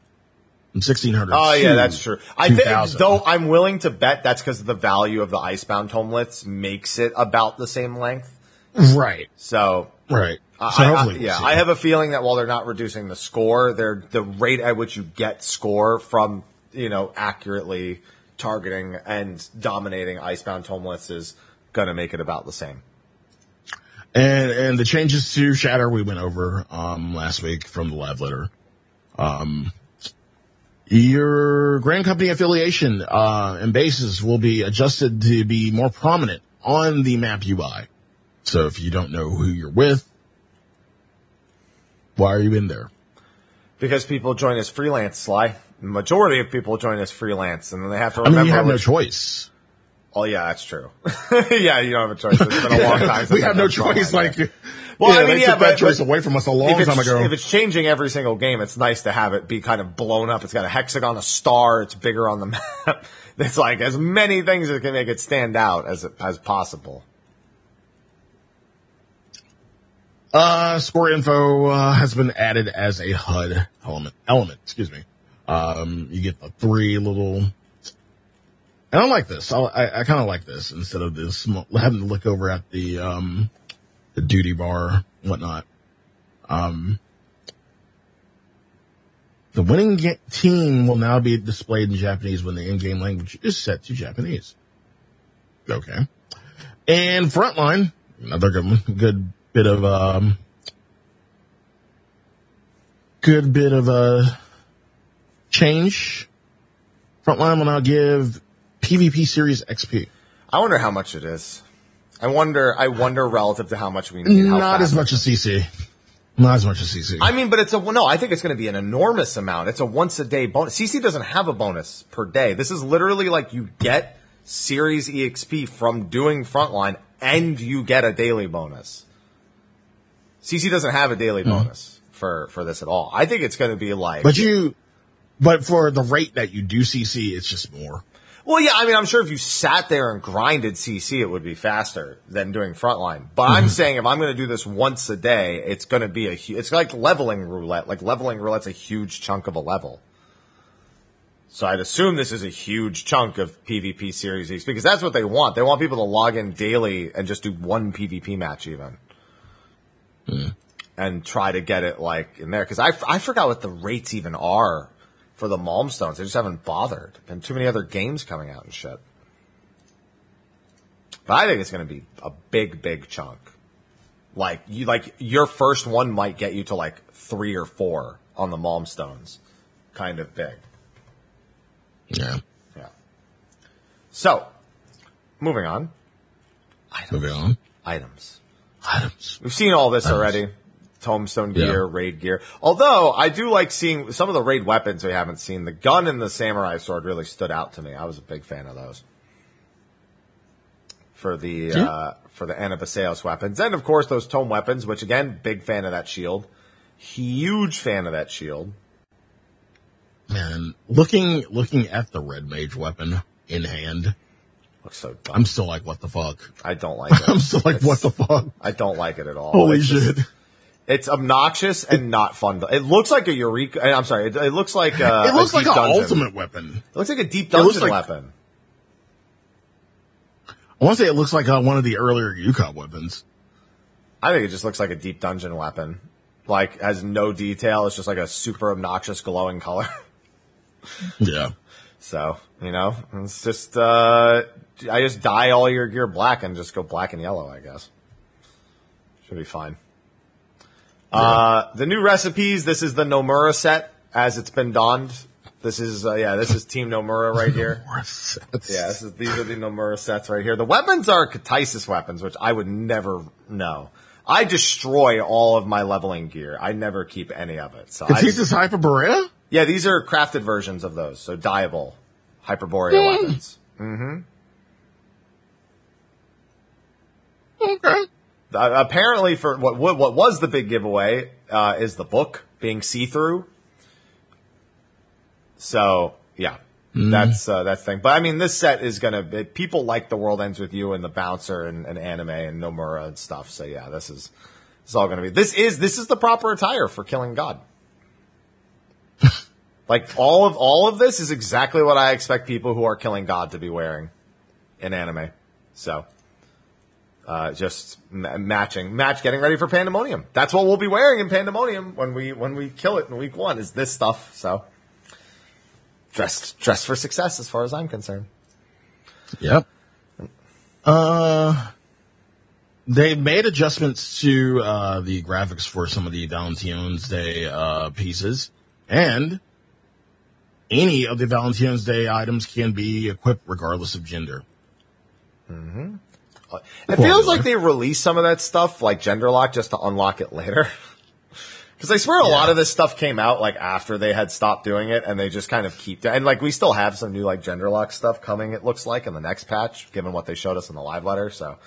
from 1600. Oh yeah, that's true. I think 2000. though I'm willing to bet that's because the value of the icebound homelets makes it about the same length. Right. So Right. So I- I- yeah. I have a feeling that while they're not reducing the score, they're the rate at which you get score from you know accurately targeting and dominating icebound homeless is gonna make it about the same. And and the changes to Shatter we went over um last week from the live letter. Um your Grand Company affiliation uh and bases will be adjusted to be more prominent on the map UI. So if you don't know who you're with, why are you in there? Because people join as freelance, Sly. Majority of people join as freelance, and then they have to I remember. mean, you have no choice. oh, yeah, that's true. yeah, you don't have a choice. It's been a long time. Since we I've no choice. Like, Well, yeah, I mean, they yeah, took that choice but away from us a long time ago. if it's changing every single game, it's nice to have it be kind of blown up. It's got a hexagon, a star. It's bigger on the map. It's like as many things that can make it stand out as as possible. Uh, score info uh, has been added as a HUD element. Element, excuse me. Um, you get the three little. And I like this. I, I, I kind of like this instead of this having to look over at the um the duty bar whatnot. Um, the winning team will now be displayed in Japanese when the in-game language is set to Japanese. Okay. And frontline, another good good bit of um, good bit of a change. Frontline will now give PvP series XP. I wonder how much it is. I wonder. I wonder relative to how much we need. Not as much as CC. Not as much as CC. I mean, but it's a no. I think it's going to be an enormous amount. It's a once a day bonus. CC doesn't have a bonus per day. This is literally like you get Series EXP from doing frontline, and you get a daily bonus. CC doesn't have a daily hmm. bonus for for this at all. I think it's going to be like. but you, but for the rate that you do CC, it's just more. Well, yeah, I mean, I'm sure if you sat there and grinded CC, it would be faster than doing frontline. But I'm mm-hmm. saying if I'm going to do this once a day, it's going to be a, hu- it's like leveling roulette. Like leveling roulette's a huge chunk of a level. So I'd assume this is a huge chunk of PvP Series X because that's what they want. They want people to log in daily and just do one PvP match even. Mm. And try to get it like in there. Cause I, I forgot what the rates even are for the Malmstones. They just haven't bothered. Been too many other games coming out and shit. But I think it's going to be a big, big chunk. Like you, like your first one might get you to like three or four on the Malmstones, kind of big. Yeah. Yeah. So, moving on. Items. Moving on. Items. Items. We've seen all this already. Tombstone gear, Yeah. raid gear. Although I do like seeing some of the raid weapons we haven't seen. The gun and the samurai sword really stood out to me. I was a big fan of those. For the Yeah. uh, for the Anabaseos weapons, and of course those tome weapons. Which again, big fan of that shield. Huge fan of that shield. Man, looking looking at the red mage weapon in hand, Looks so dumb. I'm still like, what the fuck? I don't like it. I'm still like, what the fuck? I don't like it at all. Holy It's just- shit! It's obnoxious and not fun. to- It looks like a Eureka. I'm sorry. It, it looks like a, it looks a like an ultimate weapon. It looks like a deep dungeon like- weapon. I want to say it looks like uh, one of the earlier Yukon weapons. I think it just looks like a deep dungeon weapon. Like has no detail. It's just like a super obnoxious glowing color. Yeah. so you know, it's just uh, I just dye all your gear black and just go black and yellow. I guess should be fine. Uh, the new recipes. This is the Nomura set as it's been donned. This is uh, yeah. This is Team Nomura right here. Yeah, this is, these are the Nomura sets right here. The weapons are Katisis weapons, which I would never know. I destroy all of my leveling gear. I never keep any of it. So Hyperborea? yeah, these are crafted versions of those. So dyeable Hyperborea weapons. Mm-hmm. Okay. Uh, apparently, for what what what was the big giveaway uh, is the book being see through. So yeah, that's uh, that's the thing. But I mean, this set is gonna be, people like the world ends with you and the bouncer and, and anime and Nomura and stuff. So yeah, this is this is all gonna be this is this is the proper attire for killing God. like all of all of this is exactly what I expect people who are killing God to be wearing in anime. So uh, just ma- matching, match, getting ready for Pandemonium. That's what we'll be wearing in Pandemonium when we when we kill it in week one. Is this stuff? So dressed dressed for success, as far as I'm concerned. Yep. Uh, they made adjustments to uh, the graphics for some of the Valentine's Day uh, pieces, and any of the Valentine's Day items can be equipped regardless of gender. It feels like they release some of that stuff, like gender lock, just to unlock it later. Because I swear a lot of this stuff came out like after they had stopped doing it, and they just kind of keep and like we still have some new like gender lock stuff coming. It looks like in the next patch, given what they showed us in the live letter. So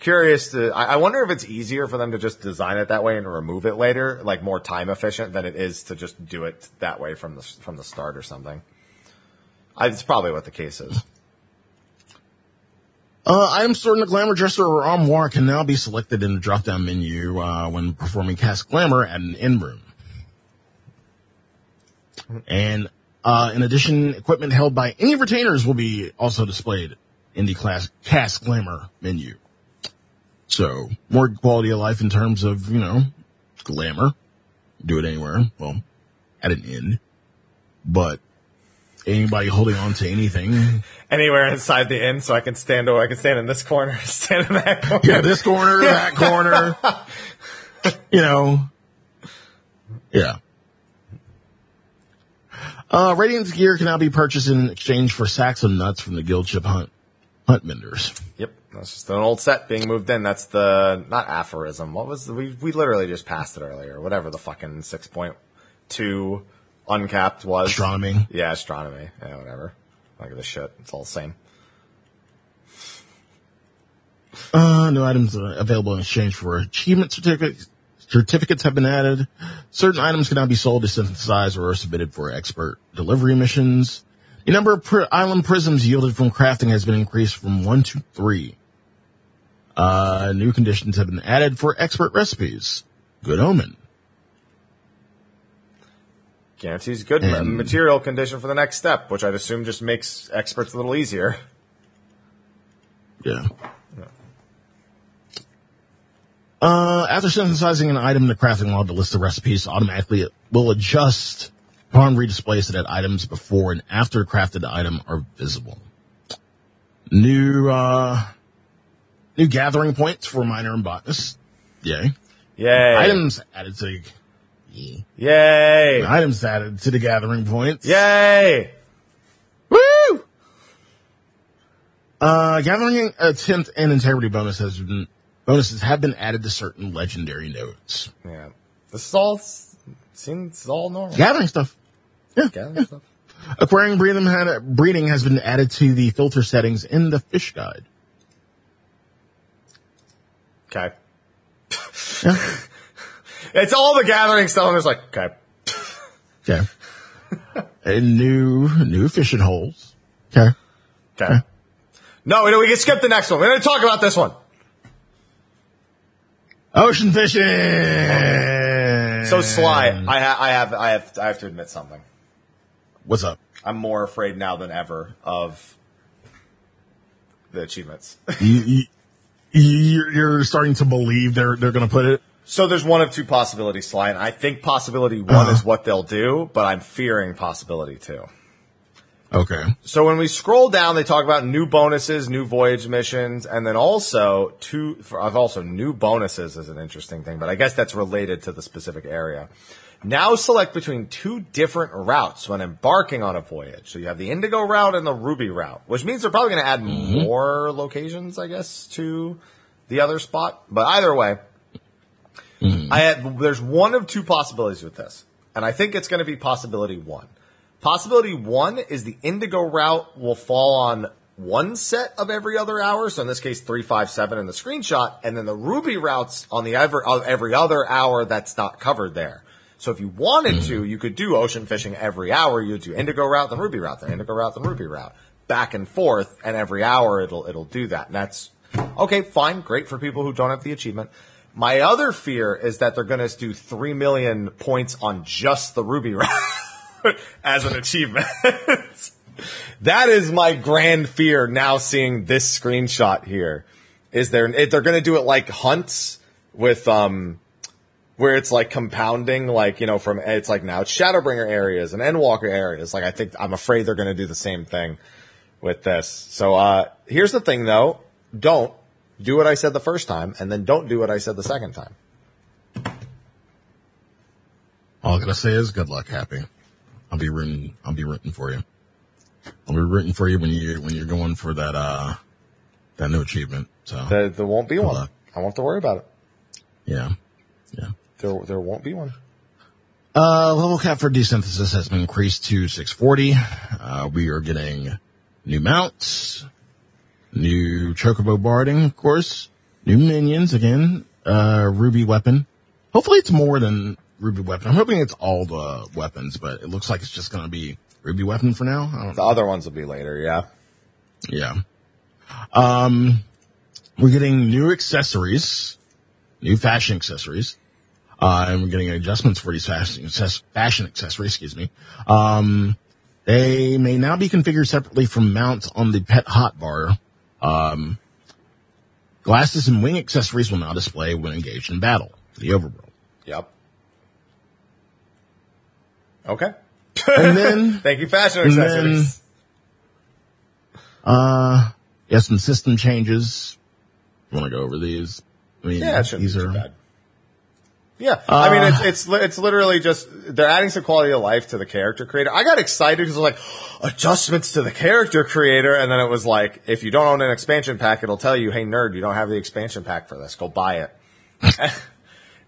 curious to. I, I wonder if it's easier for them to just design it that way and remove it later, like more time efficient than it is to just do it that way from the from the start or something. I, it's probably what the case is. Uh, items stored in the Glamour Dresser or Armoire can now be selected in the drop-down menu uh, when performing Cast Glamour at an in-room. And uh, in addition, equipment held by any retainers will be also displayed in the class Cast Glamour menu. So more quality of life in terms of you know glamour. Do it anywhere. Well, at an inn, but anybody holding on to anything Anywhere inside the inn, so I can stand. Or I can stand in this corner, stand in that corner. yeah, this corner, that corner. you know. Yeah. Uh, Radiance gear can now be purchased in exchange for sacks of nuts from the guild ship hunt, hunt vendors. Yep, that's just an old set being moved in. That's the not aphorism. What was the, we we literally just passed it earlier. Whatever the fucking six point two uncapped was. Astronomy. Yeah, astronomy. Yeah, whatever. Look at this shit. It's all the same. Uh, new items are available in exchange for achievement certificates. Certificates have been added. Certain items cannot be sold to synthesize or are submitted for expert delivery missions. The number of pri- island prisms yielded from crafting has been increased from one to three. Uh, new conditions have been added for expert recipes. Good omen. Guarantees good And- material condition for the next step, which I'd assume just makes experts a little easier. Yeah. Uh, after synthesizing an item in the crafting log, the list of recipes automatically it will adjust upon redisplay so that items before and after crafted item are visible. New, uh, new gathering points for miner and botanist. Yay. Yay! Items added to, yeah. Yay! items added to the gathering points. Yay! Woo! Uh, gathering attempt and integrity bonus has been, bonuses have been added to certain legendary nodes. Yeah, this is all seems all normal. Gathering stuff. Yeah. Gathering stuff. Acquiring breeding, had, breeding has been added to the filter settings in the fish guide. Okay. Yeah. It's all the gathering stuff. and It's like, okay. Okay. and new, new fishing holes. Okay. Okay. No, we, we can skip the next one. We're going to talk about this one. Ocean fishing. So Sly, I, ha- I have, I have, I have to admit something. What's up? I'm more afraid now than ever of the achievements. You, you, you're, you're starting to believe they're, they're going to put it. So there's one of two possibilities, Sly, and I think possibility one Uh-huh. is what they'll do, but I'm fearing possibility two. Okay. So when we scroll down, they talk about new bonuses, new voyage missions, and then also two. For, also new bonuses is an interesting thing, but I guess that's related to the specific area. Now select between two different routes when embarking on a voyage. So you have the Indigo route and the Ruby route, which means they're probably going to add more locations, I guess, to the other spot. But either way, I had, there's one of two possibilities with this, and I think it's going to be possibility one. Possibility one is the Indigo route will fall on one set of every other hour. So in this case, three, five, seven in the screenshot, and then the Ruby routes on the every, uh, every other hour that's not covered there. So if you wanted to, you could do ocean fishing every hour. You'd do Indigo route, then Ruby route, then Indigo route, then Ruby route, back and forth, and every hour it'll it'll do that. And that's okay, fine, great for people who don't have the achievement. My other fear is that they're going to do three million points on just the Ruby route as an achievement. that is my grand fear now seeing this screenshot here. Is there they're going to do it like hunts with um where it's like compounding like you know from it's like now it's Shadowbringer areas and Endwalker areas. Like I think I'm afraid they're going to do the same thing with this. So uh here's the thing though, don't do what I said the first time, and then don't do what I said the second time. All I gotta say is good luck, Happy. I'll be rooting. I'll be rooting for you. I'll be rooting for you when you when you're going for that uh that new achievement. So There, there won't be one. luck. I won't have to worry about it. yeah, yeah. There, there won't be one. Uh, level cap for desynthesis has been increased to 640. Uh, we are getting new mounts, new chocobo barding, of course, new minions again, uh, ruby weapon. Hopefully it's more than ruby weapon. I'm hoping it's all the weapons, but it looks like it's just going to be ruby weapon for now. I don't The other ones will be later. Yeah. Yeah. Um, we're getting new accessories, new fashion accessories. Uh, and we're getting adjustments for these fashion, fashion accessories, excuse me. Um, they may now be configured separately from mounts on the pet hotbar. Um, glasses and wing accessories will now display when engaged in battle. The overworld. Yep. Okay. And then, Thank you, fashion And then- accessories. uh, yeah, some system changes. Want to go over these? I mean, yeah, these are, bad. Yeah, I mean, Uh, it's it's it's literally just they're adding some quality of life to the character creator. I got excited because I was like adjustments to the character creator, and then it was like if you don't own an expansion pack, it'll tell you, "Hey, nerd, you don't have the expansion pack for this. Go buy it."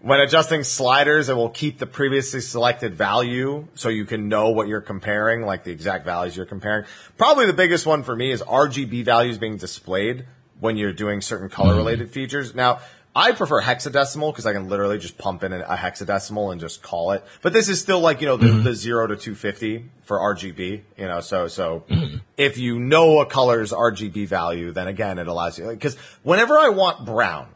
when adjusting sliders, it will keep the previously selected value so you can know what you're comparing, like the exact values you're comparing. Probably the biggest one for me is RGB values being displayed when you're doing certain color related features. Now, I prefer hexadecimal because I can literally just pump in a hexadecimal and just call it. But this is still like, you know, the, mm-hmm. the 0 to 250 for RGB, you know, so, so mm-hmm. if you know a color's RGB value, then again, it allows you, because whenever I want brown,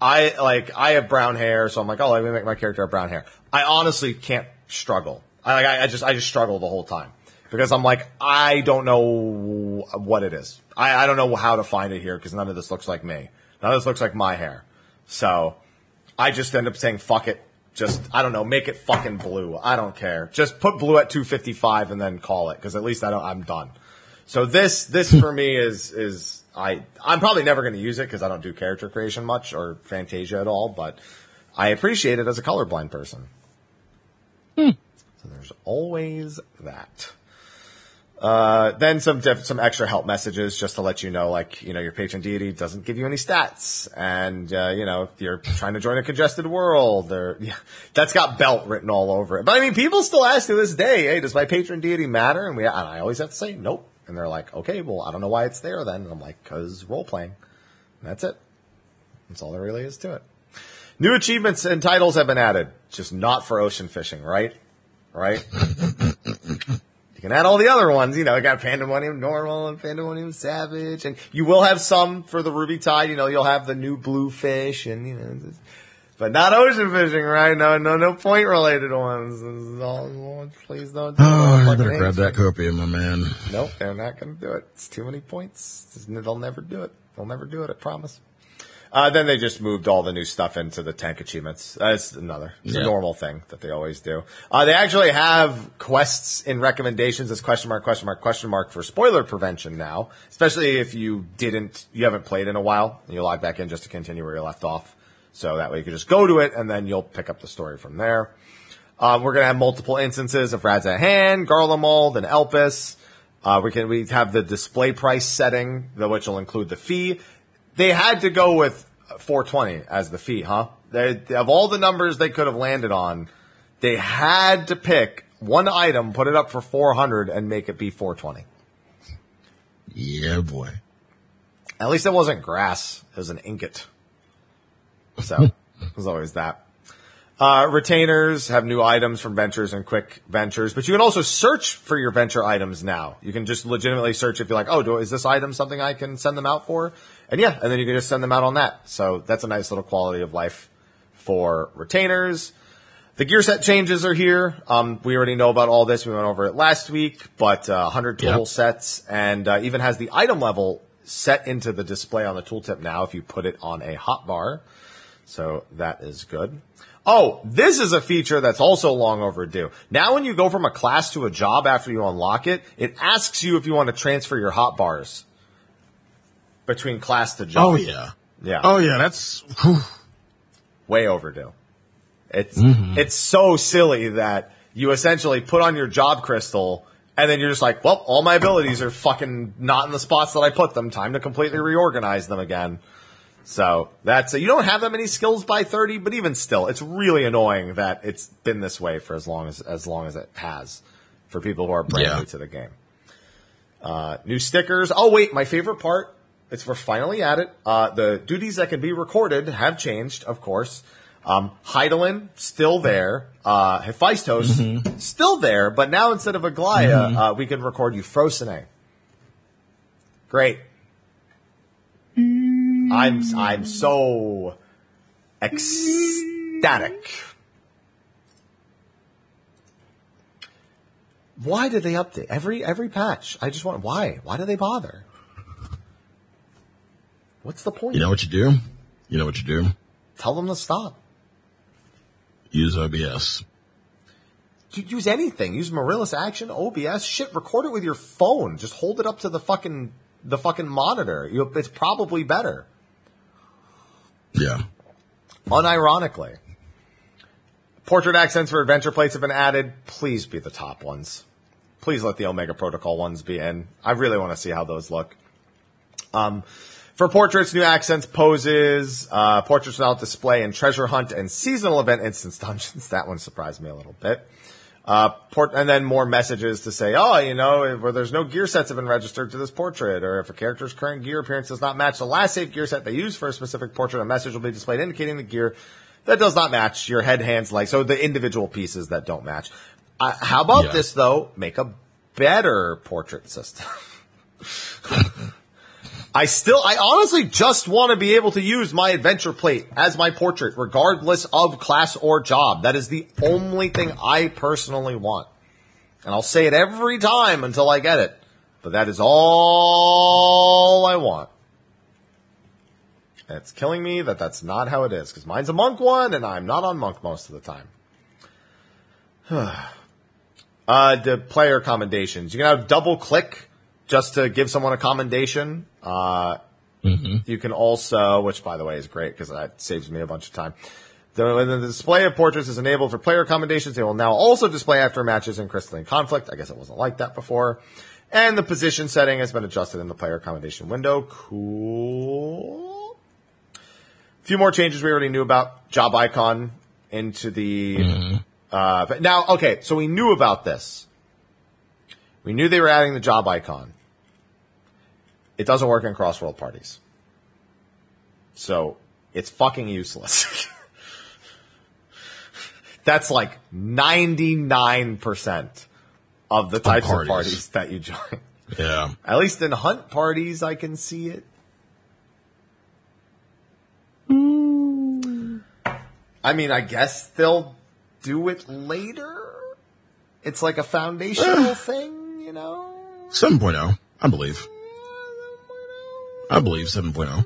I like I have brown hair, so I'm like, oh, let me make my character have brown hair. I honestly can't struggle. I like I, I just I just struggle the whole time because I'm like I don't know what it is. I, I don't know how to find it here because none of this looks like me. None of this looks like my hair. So I just end up saying fuck it. Just I don't know, make it fucking blue. I don't care. Just put blue at 255 and then call it because at least I don't. I'm done. So this this for me is is I I'm probably never going to use it because I don't do character creation much or Fantasia at all, but I appreciate it as a colorblind person. Hmm. So there's always that. Uh, then some some extra help messages just to let you know, like you know, your patron deity doesn't give you any stats, and uh, you know, if you're trying to join a congested world, or yeah, that's got belt written all over it. But I mean, people still ask to this day, "Hey, does my patron deity matter?" And we, and I always have to say, "Nope." And they're like, "Okay, well, I don't know why it's there then." And I'm like, "Cause role playing." That's it. That's all there really is to it. New achievements and titles have been added, just not for ocean fishing, right? Right? you can add all the other ones, you know, you got Pandemonium Normal and Pandemonium Savage, and you will have some for the Ruby Tide, you know, you'll have the new blue fish and, you know, but not ocean fishing, right? No, no, no point related ones. All, oh, please don't do Oh. I better grab that copium, my man. Nope, they're not going to do it. It's too many points. They'll never do it. They'll never do it. I promise. Uh, then they just moved all the new stuff into the tank achievements. That's another. It's a normal thing that they always do. Uh, they actually have quests in recommendations as question mark, question mark, question mark for spoiler prevention now. Especially if you didn't, you haven't played in a while, and you log back in just to continue where you left off. So that way you can just go to it, and then you'll pick up the story from there. Um, we're going to have multiple instances of Radz-at-Han, Garlemald, and Elpis. Uh, we can we have the display price setting, which will include the fee. They had to go with 420 as the fee, huh? They, of all the numbers they could have landed on, they had to pick one item, put it up for 400, and make it be 420. Yeah, boy. At least it wasn't grass; it was an ingot. So it was always that. Uh, retainers have new items from ventures and quick ventures, but you can also search for your venture items now. You can just legitimately search if you're like, oh, do, is this item something I can send them out for? And yeah, and then you can just send them out on that. So that's a nice little quality of life for retainers. The gear set changes are here. Um, we already know about all this. We went over it last week, but uh, 100 total Yep. sets and uh, even has the item level set into the display on the tooltip now if you put it on a hotbar. So that is good. Oh, this is a feature that's also long overdue. Now when you go from a class to a job after you unlock it, it asks you if you want to transfer your hotbars between class to job. Oh yeah. Yeah. Oh yeah, that's whew. way overdue. It's it's so silly that you essentially put on your job crystal and then you're just like, well, all my abilities are fucking not in the spots that I put them. Time to completely reorganize them again. So that's you don't have that many skills by 30, but even still, it's really annoying that it's been this way for as long as as long as it has for people who are brand Yeah. new to the game. Uh, new stickers. Oh wait, my favorite part. It's we're finally at it. Uh, the duties that can be recorded have changed, of course. Um, Hydaelyn still there. Uh, Hephaistos still there, but now instead of Aglaia, uh, we can record Euphrosyne. Great. I'm I'm so ecstatic. Why did they update every every patch? I just want why? Why do they bother? What's the point? you know what you do. You know what you do. Tell them to stop. Use OBS. Use anything. Use Mirillis Action, OBS, shit. Record it with your phone. Just hold it up to the fucking the fucking monitor. You, it's probably better. Yeah. Unironically, portrait accents for adventure plates have been added. Please be the top ones. Please let the Omega Protocol ones be in. I really want to see how those look. Um, for portraits, new accents, poses, uh, portraits without display, and treasure hunt and seasonal event instance dungeons. That one surprised me a little bit. Uh, port, and then more messages to say, oh, you know, where there's no gear sets have been registered to this portrait, or if a character's current gear appearance does not match the last saved gear set they used for a specific portrait, a message will be displayed indicating the gear that does not match your head, hands, legs. So the individual pieces that don't match. Uh, how about Yeah. this though? Make a better portrait system. I still, I honestly just want to be able to use my adventure plate as my portrait, regardless of class or job. That is the only thing I personally want. And I'll say it every time until I get it. But that is all I want. And it's killing me that that's not how it is, because mine's a monk one, and I'm not on monk most of the time. uh, the player commendations. You can have double click just to give someone a commendation. Uh, You can also, which by the way is great because that saves me a bunch of time. The, when the display of portraits is enabled for player commendations, they will now also display after matches in crystalline conflict. I guess it wasn't like that before. And the position setting has been adjusted in the player commendation window. Cool. A few more changes we already knew about. Job icon into the. Uh, but now, okay, so we knew about this. We knew they were adding the job icon. It doesn't work in cross-world parties. So it's fucking useless. That's like 99% of the types of parties. parties that you join. Yeah. At least in hunt parties, I can see it. I mean, I guess they'll do it later. It's like a foundational thing, you know? 7.0. I believe. I believe oh. 7.0.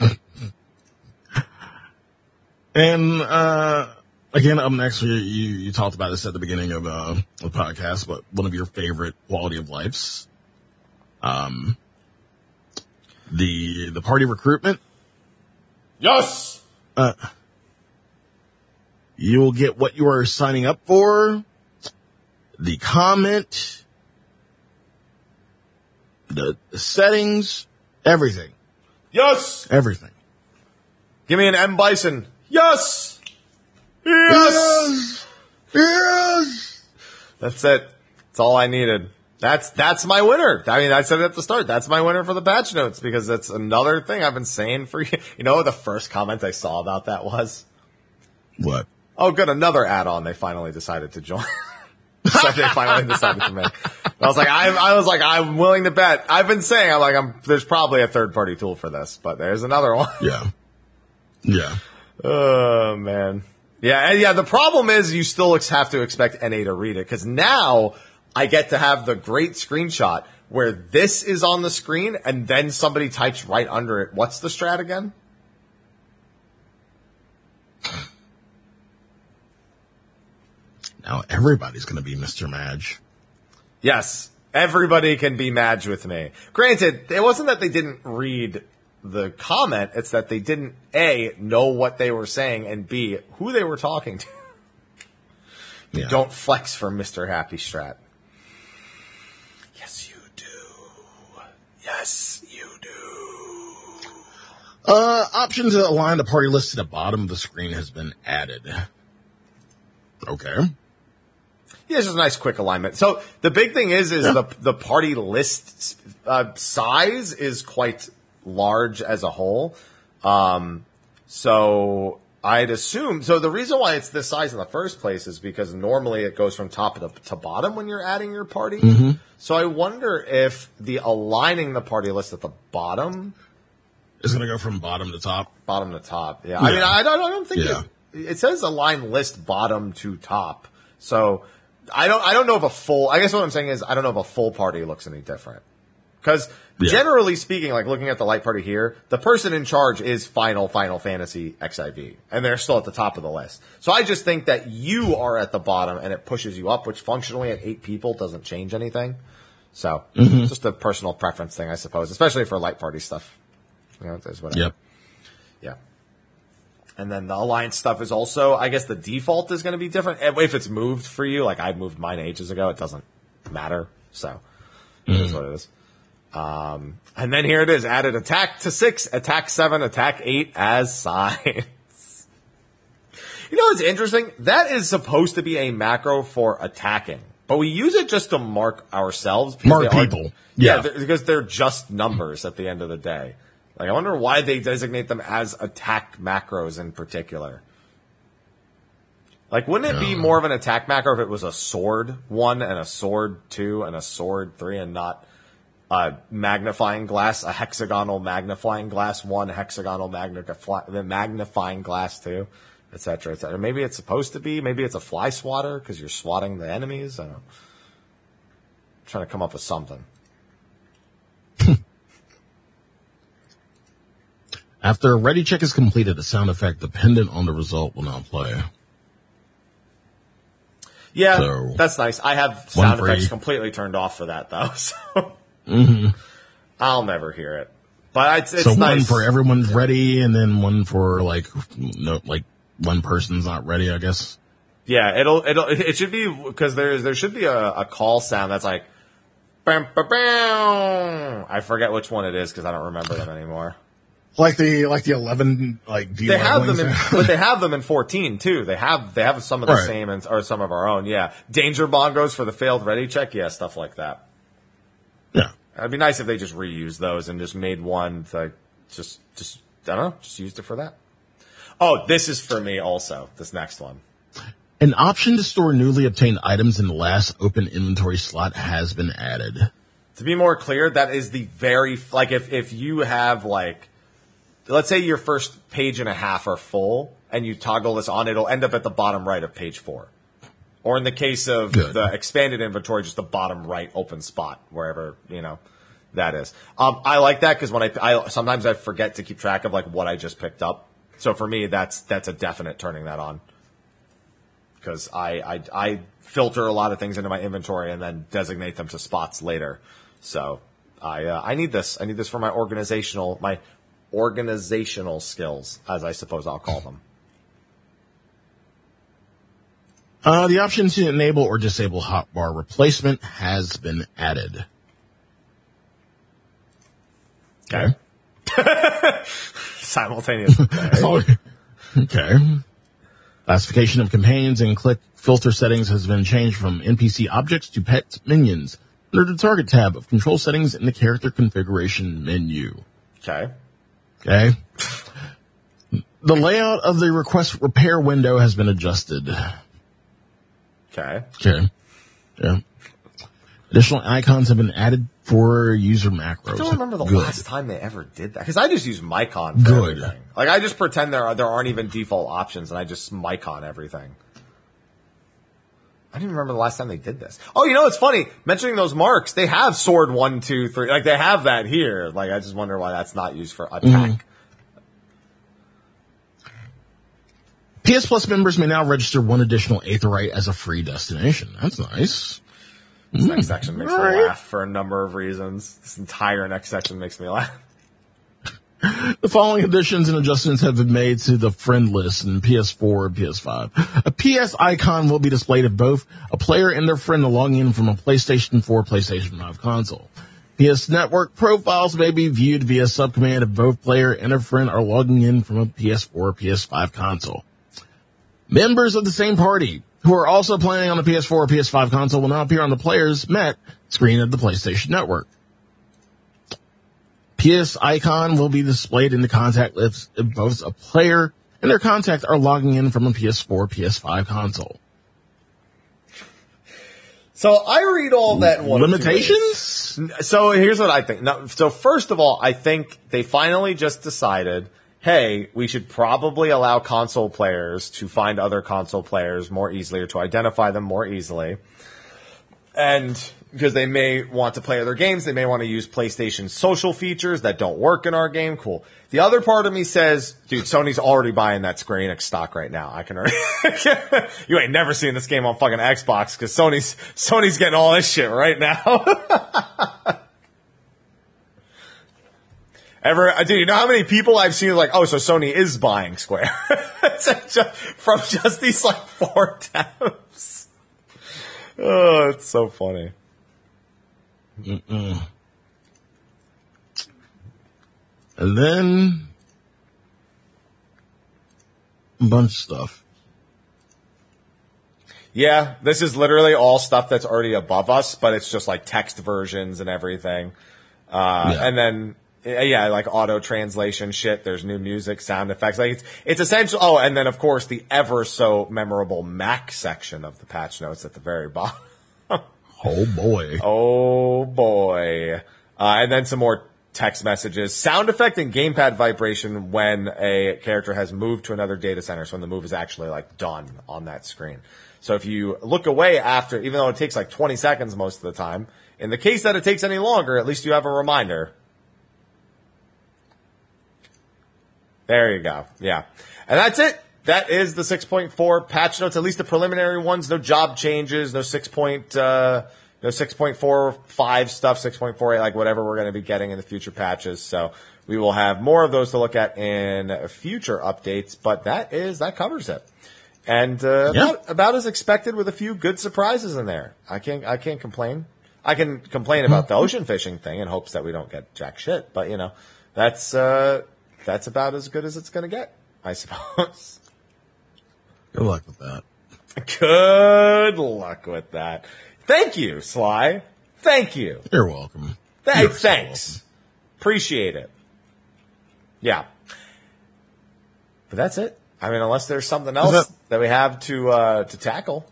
And uh again, up next, you, you, you talked about this at the beginning of uh, the podcast, but one of your favorite quality of lives, um, the the party recruitment. Yes! You will get what you are signing up for, the comment, the, settings, everything, Yes! everything. Give me an M Bison. Yes! Yes! Yes. That's it. That's all I needed. That's that's my winner. I mean, I said it at the start. That's my winner for the patch notes because that's another thing I've been saying for you. You know, the first comment I saw about that was, What? "Oh, good, another add-on." They finally decided to join. so they finally decided to make. I was like, I, I was like, I'm willing to bet. I've been saying, I'm like, I'm. There's probably a third-party tool for this, but there's another one. Yeah. Yeah. Oh man. Yeah, and yeah, the problem is you still have to expect NA to read it because now I get to have the great screenshot where this is on the screen and then somebody types right under it. What's the strat again? Now everybody's going to be Mr. Madge. Yes. Everybody can be Madge with me. Granted, it wasn't that they didn't read the comment, it's that they didn't A, know what they were saying, and B, who they were talking to. Yeah. Don't flex for Mr. Happy Strat. Yes, you do. Yes, you do. Uh, option to align the party list to the bottom of the screen has been added. Okay. Yeah, it's just a nice quick alignment. So the big thing is, is the the party list uh, size is quite large as a whole. Um, so I'd assume. So the reason why it's this size in the first place is because normally it goes from top to, to bottom when you're adding your party. So I wonder if the aligning the party list at the bottom, is going to go from bottom to top. bottom to top. Yeah, I mean, I don't, I don't think Yeah. it, it says align list bottom to top. So I don't, I don't know if a full. I guess what I'm saying is I don't know if a full party looks any different. Because Yeah. generally speaking, like looking at the light party here, the person in charge is Final Final Fantasy XIV, and they're still at the top of the list. So I just think that you are at the bottom, and it pushes you up, which functionally at eight people doesn't change anything. So Mm-hmm. it's just a personal preference thing, I suppose, especially for light party stuff. You know, whatever. Yep. Yeah. And then the alliance stuff is also, I guess the default is going to be different. If it's moved for you, like I moved mine ages ago, it doesn't matter. So it is what it is. Um, and then here it is added attack to six, attack seven, attack eight as signs. you know what's interesting? That is supposed to be a macro for attacking, but we use it just to mark ourselves. Mark are- people. yeah, Yeah. they're- because they're just numbers at the end of the day. Like, I wonder why they designate them as attack macros in particular. Like, wouldn't it be more of an attack macro if it was a sword one and a sword two and a sword three and not a magnifying glass, a hexagonal magnifying glass one, hexagonal magnify, magnifying glass two, et cetera, et cetera. Maybe it's supposed to be, maybe it's a fly swatter because you're swatting the enemies. I don't know. trying to come up with something. After a ready check is completed, a sound effect dependent on the result will now play. Yeah, So- that's nice. I have sound effects you. completely turned off for that though, so Mm-hmm. I'll never hear it. But it's, it's so one for everyone's ready, and then one for like no, like one person's not ready. I guess. yeah, it'll it'll it should be because there's there should be a, a call sound that's like, bam, bam, bam. I forget which one it is because I don't remember them anymore. Like the like the eleven like They have them, in, but they have them in 14 too. They have they have some of the Right. same and or some of our own. Yeah, danger bongos for the failed ready check. Yeah, stuff like that. yeah. It'd be nice if they just reused those and just made one like just just I don't know, just used it for that. Oh, this is for me also. This next one. An option to store newly obtained items in the last open inventory slot has been added. To be more clear, that is the very like if if you have like let's say your first page and a half are full and you toggle this on, it'll end up at the bottom right of page four. Or in the case of Good. the expanded inventory, just the bottom right open spot, wherever, you know, that is. Um, I like that because when I, I, sometimes I forget to keep track of like what I just picked up. So for me, that's, that's a definite turning that on. Cause I, I, I filter a lot of things into my inventory and then designate them to spots later. So I, uh, I need this. I need this for my organizational, my organizational skills, as I suppose I'll call them. Uh, the option to enable or disable hotbar replacement has been added. Okay. Simultaneous. okay. Classification of companions and click filter settings has been changed from NPC objects to pet minions under the target tab of control settings in the character configuration menu. okay. Okay. The layout of the request repair window has been adjusted. Okay. Okay. Yeah. Additional icons have been added for user macros. I don't remember the Good. last time they ever did that because I just use Micon. For Good. Everything. Like I just pretend there are, there aren't even default options, and I just Micon everything. I don't even remember the last time they did this. Oh, you know it's funny mentioning those marks. They have sword one, two, three. Like they have that here. Like I just wonder why that's not used for Mm-hmm. attack. PS Plus members may now register one additional Aetheryte as a free destination. That's nice. This next section makes me All right. laugh for a number of reasons. This entire next section makes me laugh. The following additions and adjustments have been made to the friend list in PS4 and PS5. A PS icon will be displayed if both a player and their friend are logging in from a PlayStation 4 or PlayStation 5 console. PS Network profiles may be viewed via subcommand if both player and a friend are logging in from a PS4 or PS5 console. Members of the same party who are also playing on the PS4 or PS5 console will now appear on the players met screen of the PlayStation Network. PS icon will be displayed in the contact list if both a player and their contact are logging in from a PS4 or PS5 console. So I read all that in one of. Limitations? So here's what I think. Now, so first of all, I think they finally just decided, hey, we should probably allow console players to find other console players more easily or to identify them more easily. And because they may want to play other games, they may want to use PlayStation social features that don't work in our game. Cool. The other part of me says, dude, Sony's already buying that Square Enix stock right now. I can already, you ain't never seen this game on fucking Xbox because Sony's, Sony's getting all this shit right now. Ever, uh, dude, you know how many people I've seen like, oh, so Sony is buying Square from just these like four tabs. Oh, it's so funny. And then a bunch of stuff. Yeah, this is literally all stuff that's already above us, but it's just like text versions and everything. Uh, Yeah. and then, uh, yeah, like auto translation shit. There's new music, sound effects. Like it's, it's essential. Oh, and then of course the ever so memorable Mac section of the patch notes at the very bottom. Oh boy. Oh boy. Uh, and then some more text messages, sound effect and gamepad vibration when a character has moved to another data center. So when the move is actually like done on that screen. So if you look away after, even though it takes like 20 seconds most of the time, in the case that it takes any longer, at least you have a reminder. There you go. Yeah. And that's it. That is the 6.4 patch notes, at least the preliminary ones. No job changes, no 6. Point, uh, no 6.45 stuff, 6.48, like whatever we're going to be getting in the future patches. So we will have more of those to look at in future updates, but that is, that covers it. And, uh, Yeah. about, about as expected with a few good surprises in there. I can't, I can't complain. I can complain about the ocean fishing thing in hopes that we don't get jack shit, but you know, that's, uh, that's about as good as it's going to get, I suppose. Good luck with that. Good luck with that. Thank you, Sly. Thank you. You're welcome. Hey, You're so thanks. Appreciate it. Yeah. But that's it. I mean, unless there's something else that- that we have to uh, to tackle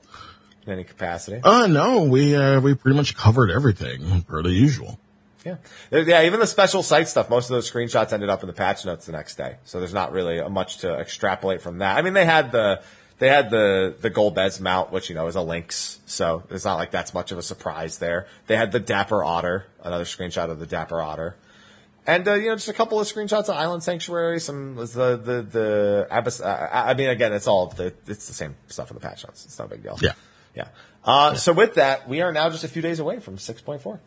in any capacity. Uh, no, we, uh, we pretty much covered everything per the usual. Yeah. Yeah, even the special site stuff, most of those screenshots ended up in the patch notes the next day. So there's not really much to extrapolate from that. I mean, they had the, they had the, the Golbez mount, which, you know, is a Lynx. So it's not like that's much of a surprise there. They had the Dapper Otter, another screenshot of the Dapper Otter. And, uh, you know, just a couple of screenshots of Island Sanctuary, some, the, the, the, Abyss, uh, I mean, again, it's all, the, it's the same stuff in the patch notes. It's no big deal. Yeah. Yeah. Uh, so with that, we are now just a few days away from 6.4.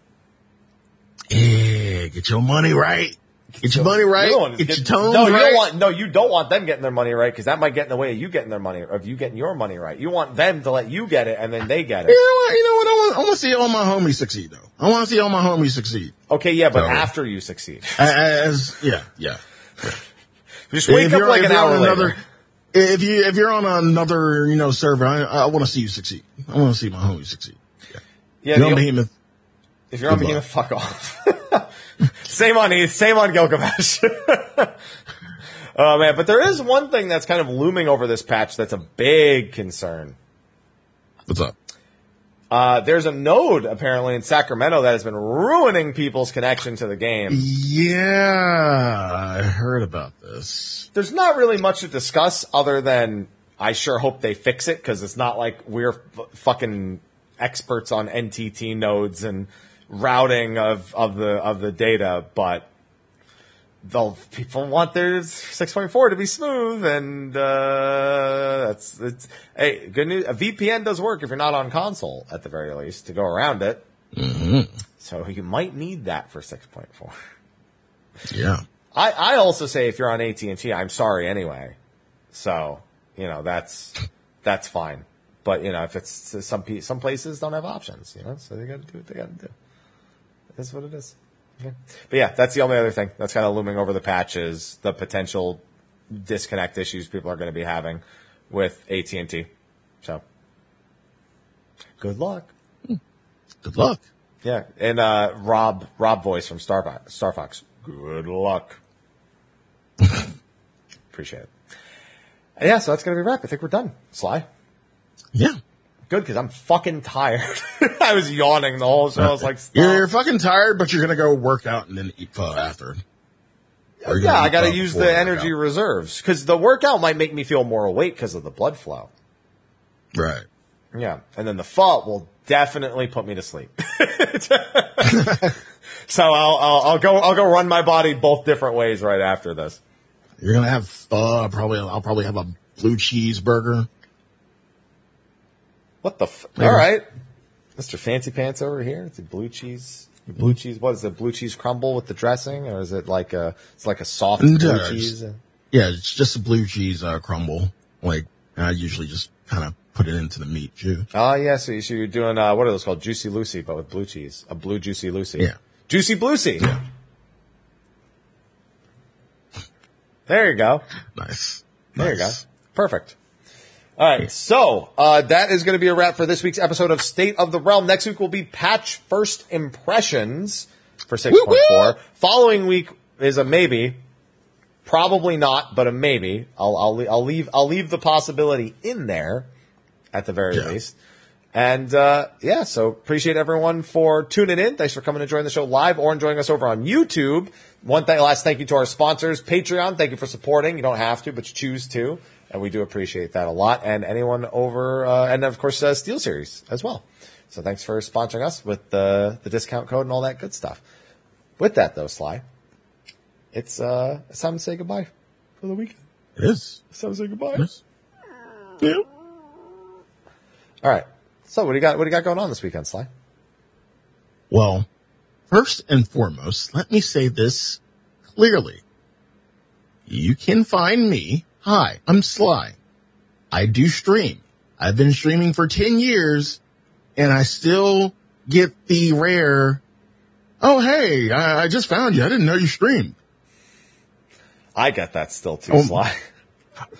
Yeah, get your money right. Get your money right. You don't want to Get, your tones no, right. you don't want. No, you don't want them getting their money right because that might get in the way of you getting their money, of you getting your money right. You want them to let you get it and then they get it. you know what? You know what? I want, I want to see all my homies succeed, though. I want to see all my homies succeed. Okay, yeah, but So- after you succeed, As yeah, yeah. just wake If up you're- like an hour on later. another, if you if you're on another you know server, I, I want to see you succeed. I want to see my homies succeed. yeah, You know, the- behemoth. if you're on Behemoth, fuck off. same on same on Gilgamesh. oh man, but there is one thing that's kind of looming over this patch that's a big concern. What's up? Uh, there's a node apparently in Sacramento that has been ruining people's connection to the game. Yeah, I heard about this. there's not really much to discuss other than I sure hope they fix it because it's not like we're f- fucking experts on NTT nodes and routing of, of the of the data, but they'll people want their 6.4 to be smooth, and uh, that's it's. Hey, good news. A VPN does work if you're not on console at the very least to go around it. So you might need that for 6.4. Yeah. I, I also say if you're on AT and T, I'm sorry anyway. So you know that's that's fine. But you know if it's some some places don't have options, you know, so they got to do what they got to do. That's what it is. Okay. But yeah, that's the only other thing that's kind of looming over the patch is the potential disconnect issues people are going to be having with AT and T. So good luck. Good luck. Yeah, and uh, Rob Rob voice from Star Fox, Star Fox. Good luck. Appreciate it. And yeah, so that's gonna be a wrap. I think we're done. Sly, Yeah. Good because I'm fucking tired. I was yawning the whole show. I was like, Stop. You're, you're fucking tired, but you're gonna go work out and then eat pho after. Or yeah, I got to uh, use the energy out. reserves because the workout might make me feel more awake because of the blood flow. Right. Yeah, and then the pho will definitely put me to sleep. so I'll, I'll I'll go I'll go run my body both different ways right after this. You're gonna have pho. Probably I'll probably have a blue cheeseburger. What the? F- All right, Mr. Fancy Pants over here. It's a blue cheese. Blue cheese. What is it? Blue cheese crumble with the dressing, or is it like a? It's like a soft blue it's- cheese. Yeah, it's just a blue cheese uh, crumble. Like I usually just kind of put it into the meat too. Oh yeah, so you- so you're doing uh, what are those called? Juicy Lucy, but with blue cheese. A blue Juicy Lucy. Yeah. Juicy Bluesy. There you go. Nice. There you go. Perfect. All right, so uh, that is going to be a wrap for this week's episode of State of the Realm. Next week will be patch first impressions for six point four. Following week is a maybe, probably not, but a maybe. I'll I'll I'll leave I'll leave the possibility in there at the very Yeah. least. And uh, yeah, so appreciate everyone for tuning in. Thanks for coming and joining the show live or enjoying us over on YouTube. One thing, last thank you to our sponsors, Patreon. Thank you for supporting. You don't have to, but you choose to, and we do appreciate that a lot. And anyone over, uh, and of course, uh, SteelSeries as well. So thanks for sponsoring us with the the discount code and all that good stuff. With that though, Sly, it's uh, it's time to say goodbye for the weekend. It is. It's time to say goodbye. Yes. Yeah. All right. So what do you got? What do you got going on this weekend, Sly? Well, first and foremost, let me say this clearly. You can find me. Hi, I'm Sly. I do stream. I've been streaming for 10 years and I still get the rare, oh, hey, I, I just found you. I didn't know you streamed. I get that still too, Oh, Sly.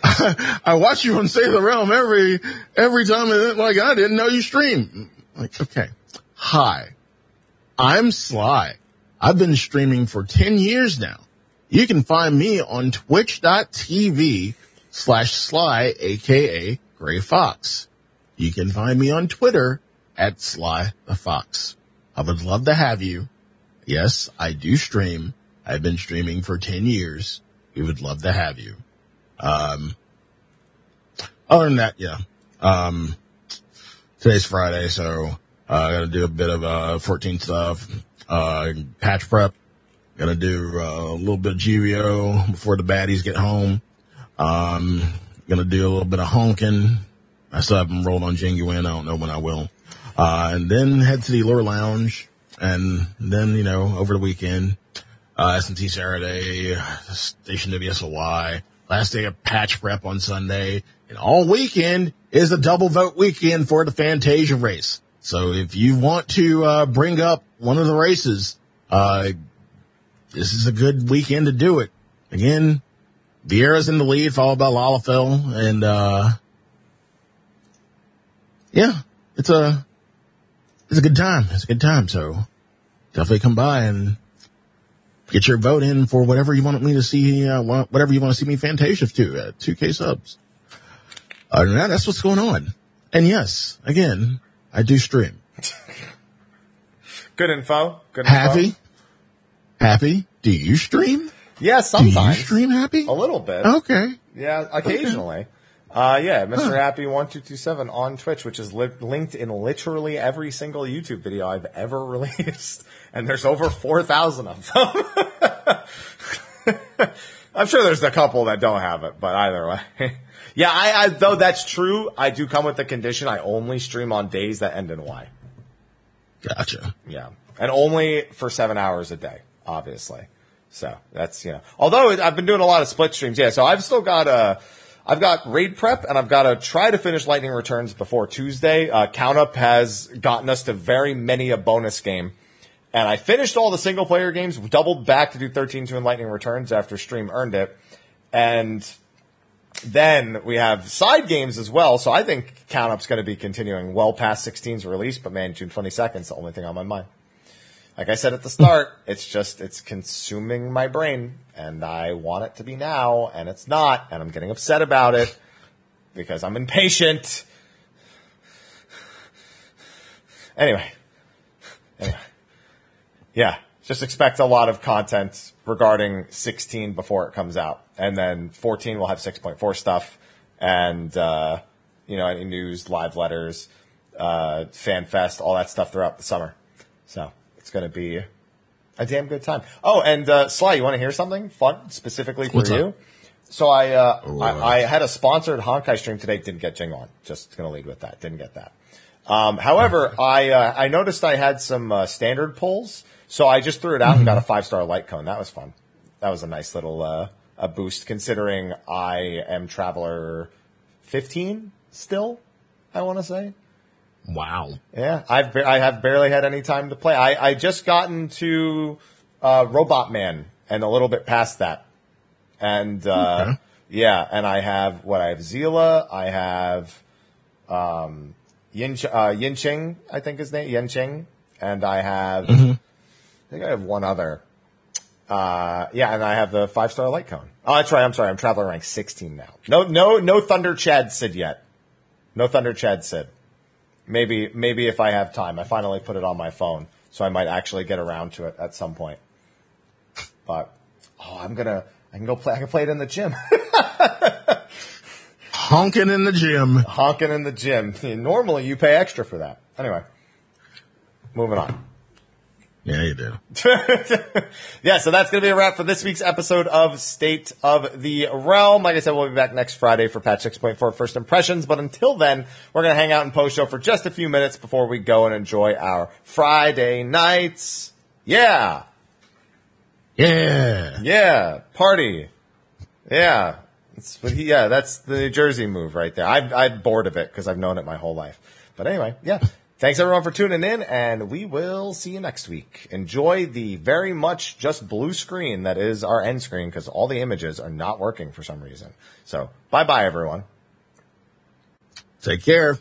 I watch you on Save the Realm every, every time and like, I didn't know you stream. Like, okay. Hi, I'm Sly. I've been streaming for 10 years now. You can find me on twitch.tv slash Sly, aka Gray Fox. You can find me on Twitter at Sly the Fox. I would love to have you. Yes, I do stream. I've been streaming for 10 years. We would love to have you. Um, other than that, yeah. Um, today's Friday, so, uh, gotta do a bit of, uh, 14 stuff, uh, patch prep. Gonna do, uh, a little bit of GVO before the baddies get home. Um, gonna do a little bit of honking. I still haven't rolled on Jing Yuan. I don't know when I will. Uh, and then head to the Lure Lounge. And then, you know, over the weekend, uh, S&T Saturday, Station WSOY, last day of patch prep on Sunday, and all weekend is a double vote weekend for the Fantasia race. So if you want to, uh, bring up one of the races, uh, this is a good weekend to do it. Again, Viera's in the lead, followed by Lalafell, and, uh, yeah, it's a, it's a good time. It's a good time. So definitely come by and get your vote in for whatever you want me to see, uh, whatever you want to see me Fantasia to at 2K subs. Other than that, that's what's going on. And yes, again, I do stream. Good info. Good info. Happy? Happy? Do you stream? Yeah, Do you stream happy? A little bit. Okay. Yeah, occasionally. Uh, yeah, Mr. Happy one two two seven on Twitch, which is li- linked in literally every single YouTube video I've ever released, and there's over four thousand of them. I'm sure there's a couple that don't have it, but either way. yeah, I, I, though that's true, I do come with the condition I only stream on days that end in Y. Gotcha. Yeah. And only for seven hours a day, obviously. So that's, you know, although I've been doing a lot of split streams. Yeah. So I've still got a, I've got raid prep and I've got to try to finish lightning returns before Tuesday. Uh, count up has gotten us to very many a bonus game. And I finished all the single player games, doubled back to do 13 2 in lightning returns after stream earned it. And then we have side games as well. So I think count up's going to be continuing well past 16's release, but man, June 22nd is the only thing on my mind. Like I said at the start, it's just, it's consuming my brain and I want it to be now and it's not and I'm getting upset about it because I'm impatient. Anyway. Anyway. Yeah. Just expect a lot of content regarding 16 before it comes out. And then 14 will have 6.4 stuff and, uh, you know, any news, live letters, uh, fan fest, all that stuff throughout the summer. So it's going to be a damn good time. Oh, and, uh, Sly, you want to hear something fun specifically for What's you? up? So I, uh, Oh, I, uh. I had a sponsored Honkai stream today. Didn't get Jing Yuan. Just going to lead with that. Didn't get that. Um, however, I, uh, I noticed I had some, uh, standard pulls. So I just threw it out and got a five star light cone. That was fun. That was a nice little, uh, a boost considering I am traveler 15 still, I want to say. Wow. Yeah, I've ba- I have barely had any time to play. I, I just gotten to uh, Robot Man and a little bit past that, and uh, Okay. yeah, and I have what I have Zila, I have um, Yin uh, I think his name Yanqing, and I have I think I have one other. Uh, yeah, and I have the five star light cone. Oh, that's right. I'm sorry. I'm traveler rank 16 now. No, no, no Thunder Chad Sid yet. No Thunder Chad Sid maybe maybe if I have time. I finally put it on my phone, so I might actually get around to it at some point. But oh, I'm gonna I can go play. I can play it in the gym, Honking in the gym. honking in the gym. Normally you pay extra for that. Anyway, moving on. Yeah, you do. yeah, so that's going to be a wrap for this week's episode of State of the Realm. Like I said, we'll be back next Friday for patch 6.4 first impressions. But until then, we're going to hang out in post show for just a few minutes before we go and enjoy our Friday nights. Yeah. Yeah. Yeah, party. Yeah, it's, but he, yeah, that's the New Jersey move right there. I'm, I'm bored of it because I've known it my whole life. But anyway, yeah. Thanks everyone for tuning in, and we will see you next week. Enjoy the very much just blue screen that is our end screen because all the images are not working for some reason. So bye bye everyone. Take care.